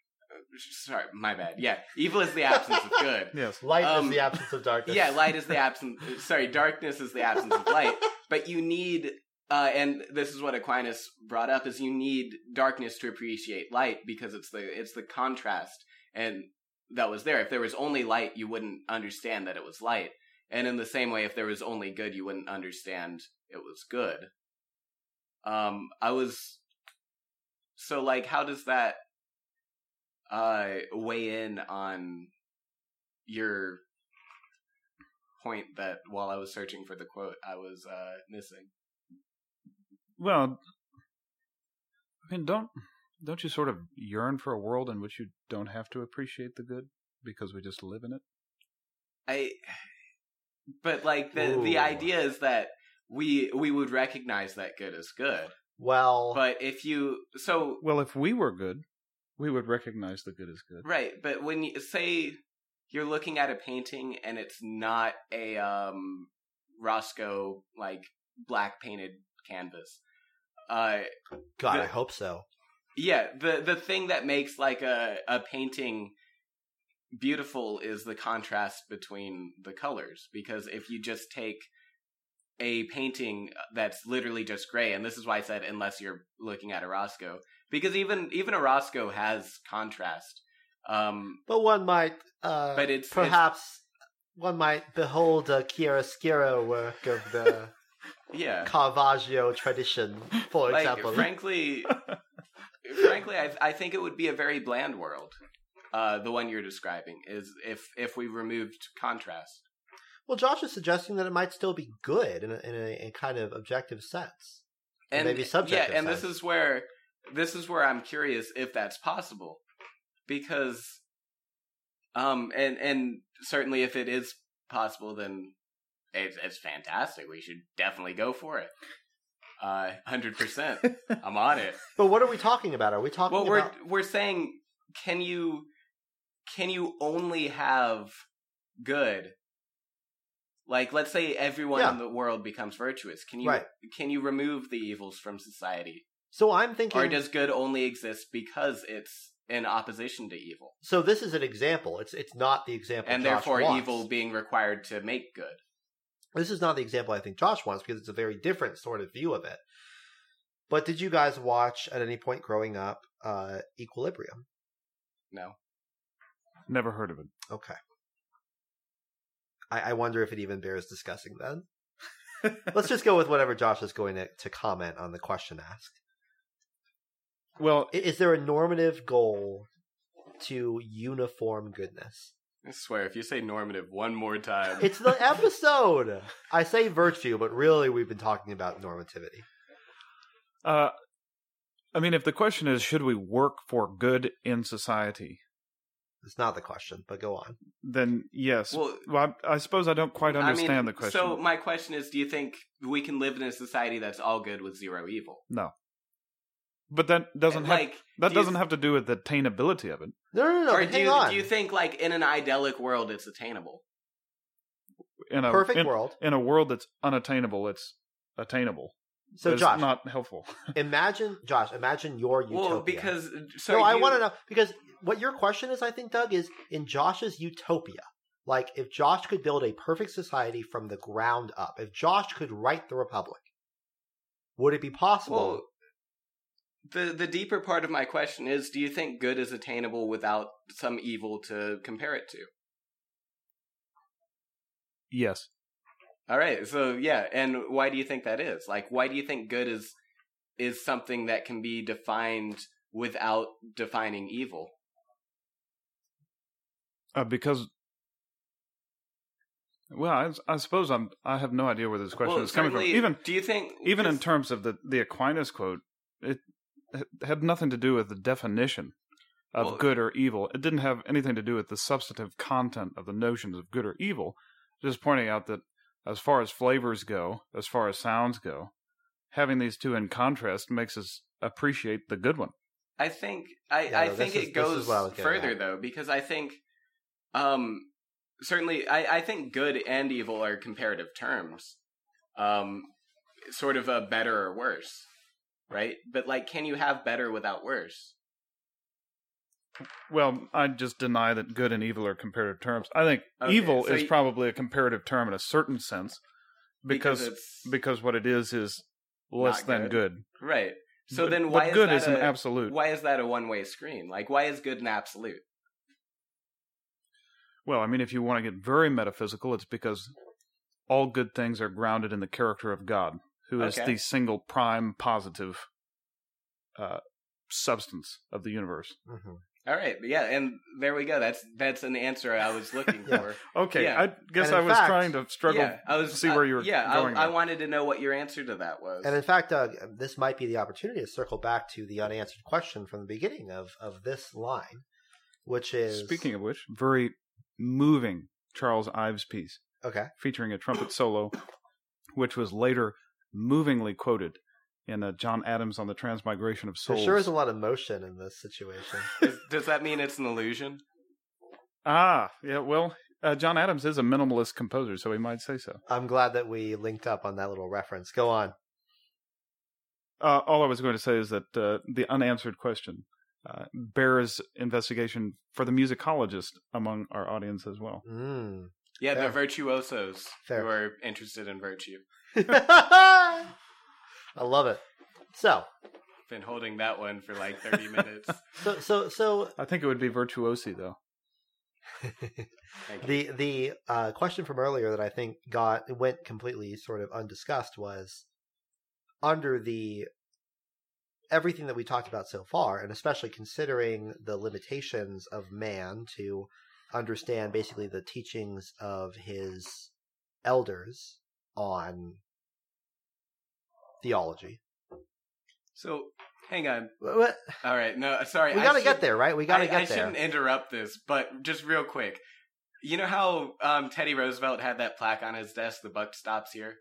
Sorry, my bad. Yeah, evil is the absence of good. Yes. Light Um, is the absence of darkness. Yeah, light is the absence. Sorry, darkness is the absence of light. But you need, uh, and this is what Aquinas brought up: is you need darkness to appreciate light because it's the it's the contrast and that was there. If there was only light, you wouldn't understand that it was light. And in the same way, if there was only good, you wouldn't understand it was good. Um, I was so like, how does that uh weigh in on your point that while I was searching for the quote, I was uh, missing. Well, I mean, don't don't you sort of yearn for a world in which you don't have to appreciate the good because we just live in it? I, but like the the idea is that we we would recognize that good is good. Well, But if you so Well, if we were good, we would recognize the good as good. right, but when you say you're looking at a painting and it's not a um Rothko like black painted canvas, uh, God, the- I hope so. Yeah, the the thing that makes like a a painting beautiful is the contrast between the colors because if you just take a painting that's literally just gray and this is why I said unless you're looking at a Rothko because even even a Rothko has contrast um But one might, uh, but it's perhaps one might behold a chiaroscuro work of the yeah Caravaggio tradition, for like example. frankly frankly I I think it would be a very bland world uh the one you're describing is if if we removed contrast well, Josh is suggesting that it might still be good in a, in a, a kind of objective sense. and maybe subjective Yeah, and sense. this is where this is where I'm curious if that's possible, because, um, and and certainly if it is possible, then it's it's fantastic. We should definitely go for it. Uh, hundred percent. I'm on it. But what are we talking about? Are we talking Well, we're about? we're saying, can you can you only have good? Like, let's say everyone Yeah. in the world becomes virtuous. Can you Right. can you remove the evils from society? So I'm thinking. Or does good only exist because it's in opposition to evil? so this is an example. It's it's not the example. And Josh therefore wants. evil being required to make good. This is not the example I think Josh wants because it's a very different sort of view of it. But did you guys watch at any point growing up uh, Equilibrium? No. Never heard of it. Okay. I, I wonder if it even bears discussing then. Let's just go with whatever Josh is going to, to comment on the question asked. Well, I- Is there a normative goal to uniform goodness? I swear, if you say normative one more time, It's the episode. I say virtue, but really we've been talking about normativity. uh, I mean, if the question is, should we work for good in society? It's not the question, but go on. Then yes. Well, Well, I, I suppose I don't quite understand I mean, the question. So my question is, do you think we can live in a society that's all good with zero evil? no. But that doesn't have like that do doesn't have to do with the attainability of it. No, no, no. or hang do you, on. do you think like in an idyllic world it's attainable? In a Perfect in, world. in a world that's unattainable, it's attainable. So, it's Josh, not helpful. imagine, Josh, imagine your utopia. Well, because so no, I want to know because what your question is, I think, Doug, is in Josh's utopia. Like, if Josh could build a perfect society from the ground up, if Josh could write the Republic, would it be possible? Well, the the deeper part of my question is: Do you think good is attainable without some evil to compare it to? yes. All right, so yeah, and why do you think that is? Like, why do you think good is is something that can be defined without defining evil? Uh, because well, I, I suppose I'm I have no idea where this question well, is coming from. Even do you think even in terms of the the Aquinas quote, it had nothing to do with the definition of Well- good or evil. It didn't have anything to do with the substantive content of the notions of good or evil. Just pointing out that as far as flavors go, as far as sounds go, having these two in contrast makes us appreciate the good one. I think I, Yeah, I no, think this is- it goes what I was getting further at. though because I think um certainly I, I think good and evil are comparative terms. Um sort of a better or worse. Right? But like can you have better without worse? Well, I just deny that good and evil are comparative terms. I think Okay, evil so is y- probably a comparative term in a certain sense because it's because what it is is less Not than good. good. right. So But- then but why good is is that an a, absolute. Why is that a one-way screen? Like why is good an absolute? Well, I mean, if you want to get very metaphysical, it's because all good things are grounded in the character of God, who is Okay. the single prime positive uh, substance of the universe. Mhm. All right. Yeah, and there we go. That's that's an answer I was looking Yeah. for. Okay, Yeah. I guess I was fact- trying to struggle. Yeah, I was to see I- where you were uh, Yeah, going I, I wanted to know what your answer to that was. And in fact, Doug, this might be the opportunity to circle back to the unanswered question from the beginning of, of this line, which is Speaking of which, very moving Charles Ives piece okay. featuring a trumpet solo, which was later movingly quoted in uh, John Adams on the Transmigration of Souls. There Souls. sure is a lot of motion in this situation. Is- does that mean it's an illusion? Ah, yeah. Well, uh, John Adams is a minimalist composer, so he might say so. I'm glad that we linked up on that little reference. Go on. Uh, all I was going to say is that uh, the unanswered question uh, bears investigation for the musicologist among our audience as well. Mm. Yeah, Fair. the virtuosos Fair. who are interested in virtue. I love it. So, Been holding that one for like 30 minutes. so, so, so I think it would be virtuosi, though. The the uh, question from earlier that I think got went completely sort of undiscussed was under the everything that we talked about so far, and especially considering the limitations of man to understand basically the teachings of his elders on theology. So, hang on. What- All right, no, sorry. We I got to get there, right? We got to I, get I there. I shouldn't interrupt this, but just real quick. You know how um, Teddy Roosevelt had that plaque on his desk, the buck stops here?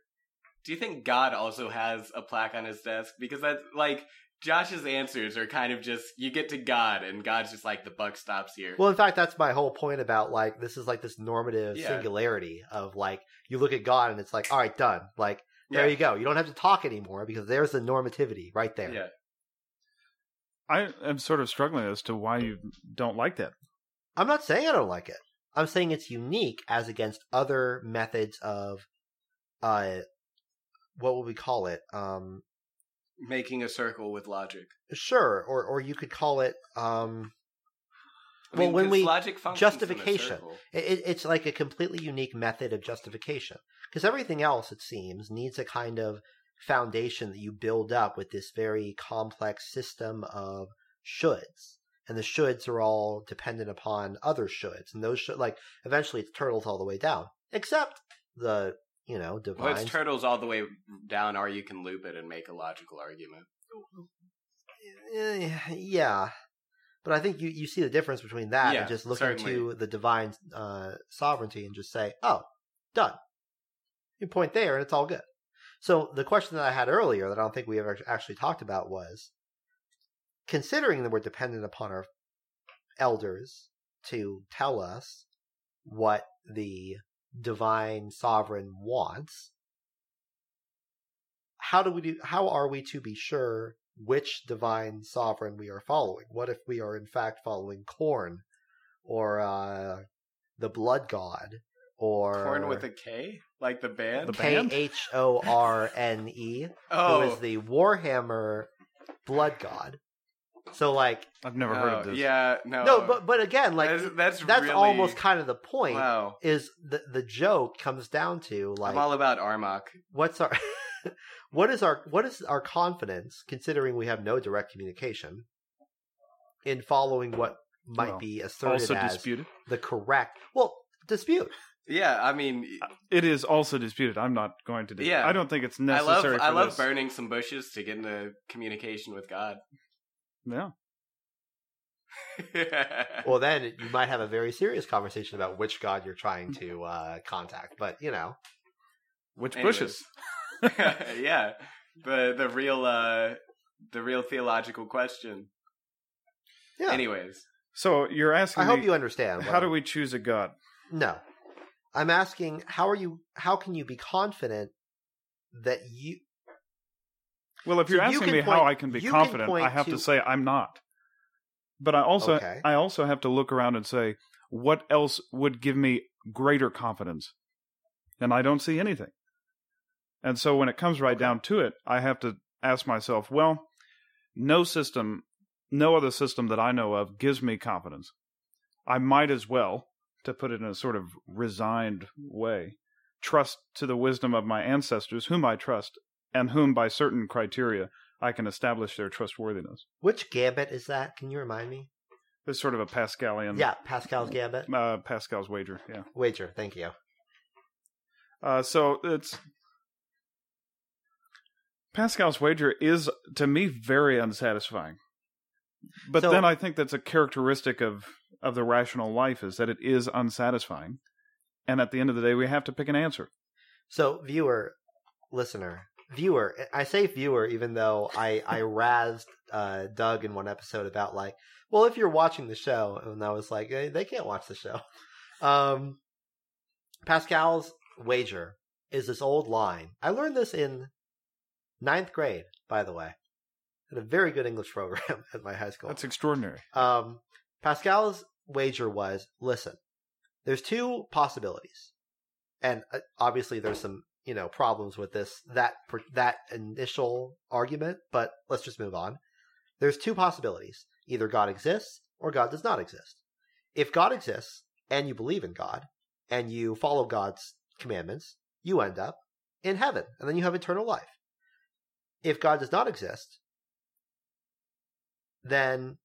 Do you think God also has a plaque on his desk? Because that's like Josh's answers are kind of just you get to God and God's just like the buck stops here. Well, in fact, that's my whole point about like this is like this normative Yeah. singularity of like you look at God and it's like, all right, done. Like there Yeah. you go. You don't have to talk anymore because there's the normativity right there. Yeah. I am sort of struggling as to why you don't like that. I'm not saying I don't like it. I'm saying it's unique as against other methods of, uh, what would we call it? Um, Making a circle with logic. sure, or or you could call it um, I Well, when we- logic functions in a justification. It, it- it's like a completely unique method of justification because everything else, it seems, needs a kind of foundation that you build up with this very complex system of shoulds, and the shoulds are all dependent upon other shoulds, and those should like eventually it's turtles all the way down, except the you know divine. Well, it's turtles all the way down, or you can loop it and make a logical argument. Eh, yeah, But I think you, you see the difference between that Yeah, and just looking certainly. to the divine uh, sovereignty and just say, oh, done. You point there and it's all good. So the question that I had earlier that I don't think we ever actually talked about was considering that we're dependent upon our elders to tell us what the divine sovereign wants, how do we do how are we to be sure which divine sovereign we are following? What if we are in fact following Khorne or uh, the Blood God or Khorne with a K, like the band. The K band? H O R N E, oh, who is the Warhammer Blood God. So like I've never heard oh, of this. Yeah, no, no, but but again, like that's, that's, that's really, almost kind of the point. wow. Is the the joke comes down to like I'm all about Armok. what's our what is our what is our confidence considering we have no direct communication in following what might Well, be asserted Also as disputed. the correct well dispute Yeah, I mean, It is also disputed. I'm not going to. Dis- Yeah. I don't think it's I love necessary. I love this. burning some bushes to get into communication with God. Yeah. well then you might have a very serious conversation about which god you're trying to uh, contact but you know Which Anyways. bushes? yeah, the the real uh the real theological question. yeah Anyways, So you're asking i hope you understand how do I'm- we choose a god? no i'm asking how are you how can you be confident that you Well, if you're you asking can me how I can be you can confident, I have to... to- say I'm not. But I also Okay. I also have to look around and say what else would give me greater confidence? And I don't see anything. And so when it comes right down to it, I have to ask myself, well, no system, no other system that I know of gives me confidence. I might as well, to put it in a sort of resigned way, trust to the wisdom of my ancestors, whom I trust, and whom by certain criteria I can establish their trustworthiness. which gambit is that can you remind me It's sort of a Pascalian, yeah pascal's gambit uh, Pascal's wager. Yeah. wager thank you Uh, so it's Pascal's wager is to me very unsatisfying. But So- then I think that's a characteristic of of the rational life is that it is unsatisfying, and at the end of the day, we have to pick an answer. So, viewer, listener, viewer. I say viewer, even though I I razzed uh, Doug in one episode about like, well, if you're watching the show, and I was like, hey, they can't watch the show. Um, Pascal's wager is this old line. I learned this in ninth grade, by the way. Had a very good English program at my high school. That's extraordinary. Um, Pascal's wager was listen, there's two possibilities. And uh, obviously there's some, you know, problems with this that that initial argument, but let's just move on. There's two possibilities. Either God exists or God does not exist. If God exists and you believe in God and you follow God's commandments, you end up in heaven and then you have eternal life. If God does not exist, then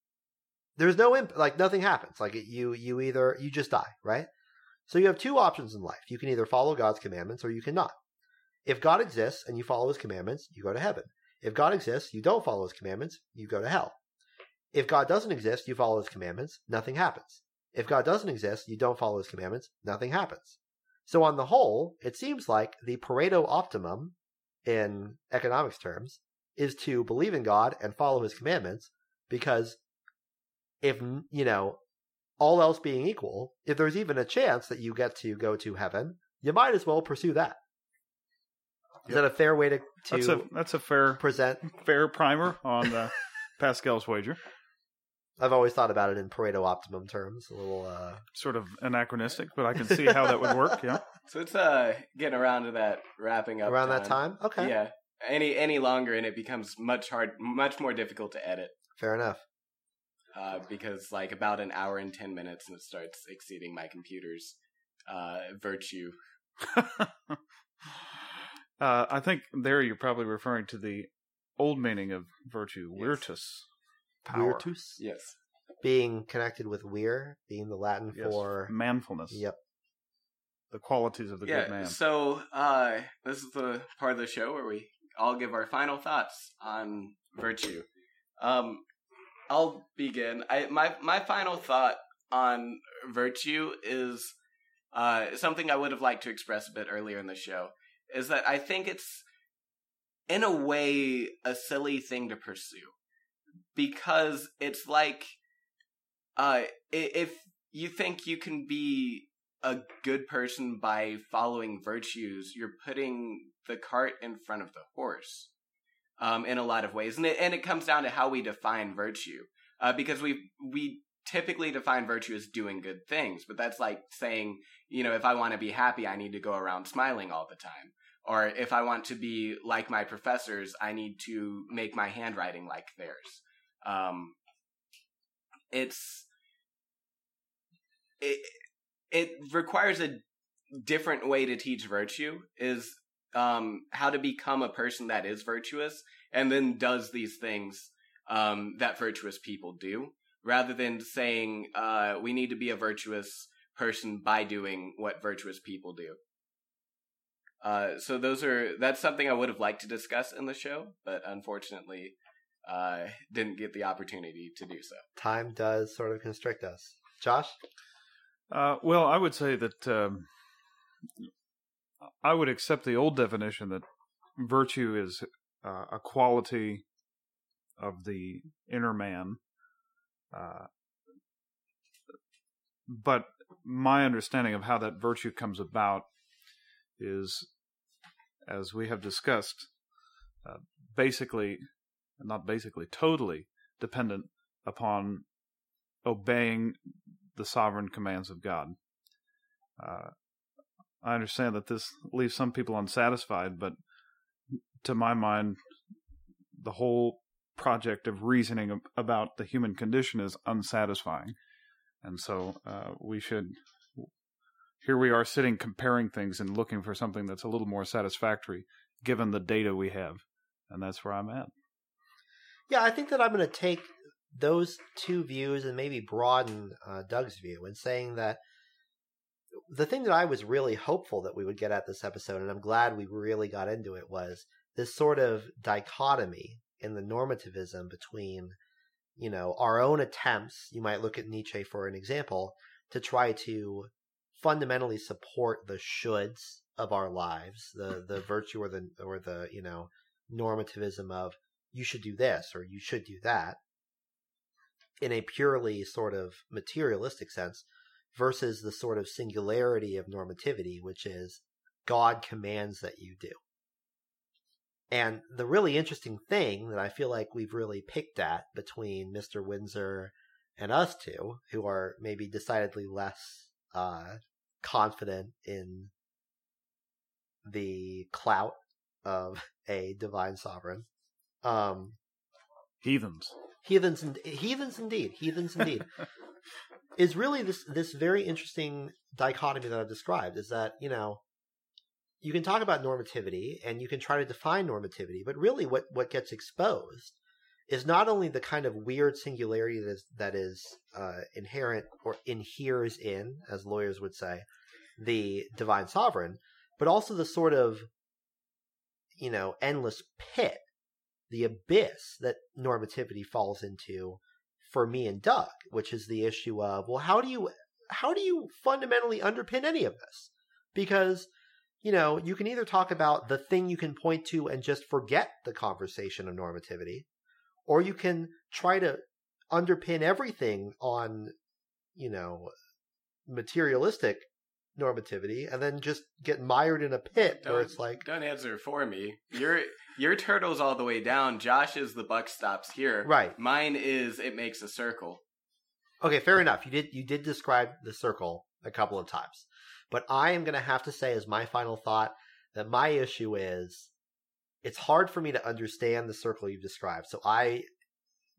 there's no imp- like nothing happens. Like you you either you just die right? So you have two options in life. You can either follow god's commandments or you cannot. If god exists and you follow his commandments you go to heaven. If god exists you don't follow his commandments you go to hell. If god doesn't exist you follow his commandments nothing happens. If god doesn't exist you don't follow his commandments nothing happens. So on the whole it seems like the pareto optimum in economics terms is to believe in god and follow his commandments because if you know all else being equal if there's even a chance that you get to go to heaven you might as well pursue that is that a fair way to, That's a that's a fair present fair primer on uh, Pascal's wager. i've always thought about it in pareto optimum terms a little uh Sort of anachronistic, but I can see how that would work. Yeah. so it's uh getting around to that wrapping up around that time okay Yeah, any any longer and it becomes much hard, much more difficult to edit. fair enough uh, because like about an hour and 10 minutes and it starts exceeding my computer's uh, virtue. uh, I think there you're probably referring to the old meaning of virtue, Yes. virtus, power, virtus Yes. being connected with vir being the latin Yes. for manfulness, yep the qualities of the good man. So uh, this is the part of the show where we all give our final thoughts on virtue. Um, I'll begin. I my my final thought on virtue is uh, something I would have liked to express a bit earlier in the show. Is that I think it's in a way a silly thing to pursue because it's like uh, if you think you can be a good person by following virtues, you're putting the cart in front of the horse um, in a lot of ways, and it, and it comes down to how we define virtue, uh, because we we typically define virtue as doing good things, but that's like saying, you know, if I want to be happy, I need to go around smiling all the time. Or if I want to be like my professors, I need to make my handwriting like theirs. Um, it's it it requires a different way to teach virtue is um, how to become a person that is virtuous and then does these things um, that virtuous people do rather than saying uh, we need to be a virtuous person by doing what virtuous people do. Uh, so those are that's something i would have liked to discuss in the show but unfortunately uh, didn't get the opportunity to do so. Time does sort of constrict us. Josh? Uh, well, I would say that um, I would accept the old definition that virtue is uh, a quality of the inner man. Uh, but my understanding of how that virtue comes about is, as we have discussed, uh, basically, not basically, totally dependent upon obeying the sovereign commands of God. Uh, I understand that this leaves some people unsatisfied, but to my mind, the whole project of reasoning about the human condition is unsatisfying. And so uh, we should, here we are sitting comparing things and looking for something that's a little more satisfactory given the data we have. And that's where I'm at. Yeah, I think that I'm going to take those two views and maybe broaden uh, Doug's view and saying that the thing that I was really hopeful that we would get at this episode, and I'm glad we really got into it, was this sort of dichotomy in the normativism between, you know, our own attempts. You might look at Nietzsche for an example to try to fundamentally support the shoulds of our lives, the the virtue or the or the you know normativism of you should do this or you should do that, in a purely sort of materialistic sense versus the sort of singularity of normativity, which is God commands that you do. And the really interesting thing that I feel like we've really picked at between Mr. Windsor and us two, who are maybe decidedly less uh, confident in the clout of a divine sovereign, um, heathens, heathens, and heathens indeed, heathens indeed, is really this this very interesting dichotomy that I've described. Is that you know you can talk about normativity and you can try to define normativity, but really what what gets exposed is not only the kind of weird singularity that is, that is uh, inherent or inheres in, as lawyers would say, the divine sovereign, but also the sort of you know endless pit the abyss that normativity falls into for me and Doug, which is the issue of well, how do you how do you fundamentally underpin any of this? Because you know, you can either talk about the thing you can point to and just forget the conversation of normativity, or you can try to underpin everything on, you know, materialistic normativity and then just get mired in a pit don't, where it's like don't answer for me. Your your turtle's all the way down. Josh is the buck stops here. Right. Mine is it makes a circle. Okay fair enough. You did you did describe the circle a couple of times but i am going to have to say as my final thought that my issue is it's hard for me to understand the circle you've described. So i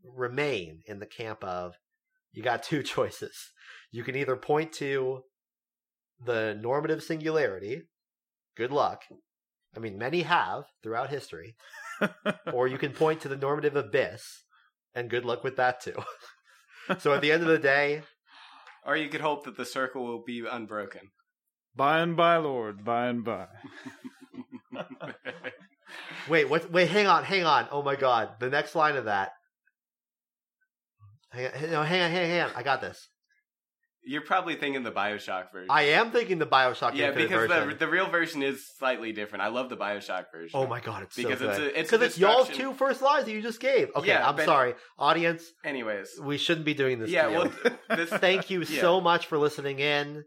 remain in the camp of you got two choices. You can either point to the normative singularity, good luck. I mean, many have throughout history. or you can point to the normative abyss, and good luck with that too. so at the end of the day. Or you could hope that the circle will be unbroken. By and by, Lord, by and by. wait, what? Wait, hang on, hang on. Oh my God, the next line of that. hang on, hang on, hang on, hang on. I got this. You're probably thinking the Bioshock version. I am thinking the Bioshock yeah, Infinite because version. the the real version is slightly different. I love the Bioshock version. Oh my god, it's Because so it's a- it's Because it's y'all's two first lines that you just gave. Okay, Yeah, I'm but- sorry, audience. Anyways, We shouldn't be doing this. yeah. Well, this thank you Yeah. so much for listening in.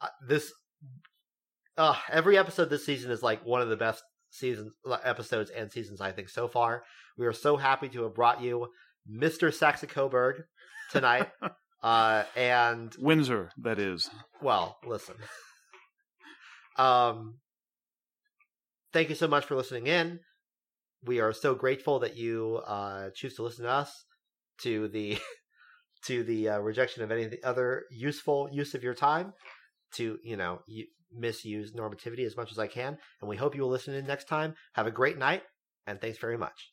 Uh, this, uh, every episode this season is like one of the best seasons, episodes and seasons I think so far. We are so happy to have brought you Mr. Saxe-Coburg tonight. uh, and Windsor, that is. well, listen. Um, thank you so much for listening in. We are so grateful that you uh, choose to listen to us, to the to the uh, rejection of any other useful use of your time, to you know you, misuse normativity as much as I can, and we hope you will listen in next time. Have a great night, and thanks very much.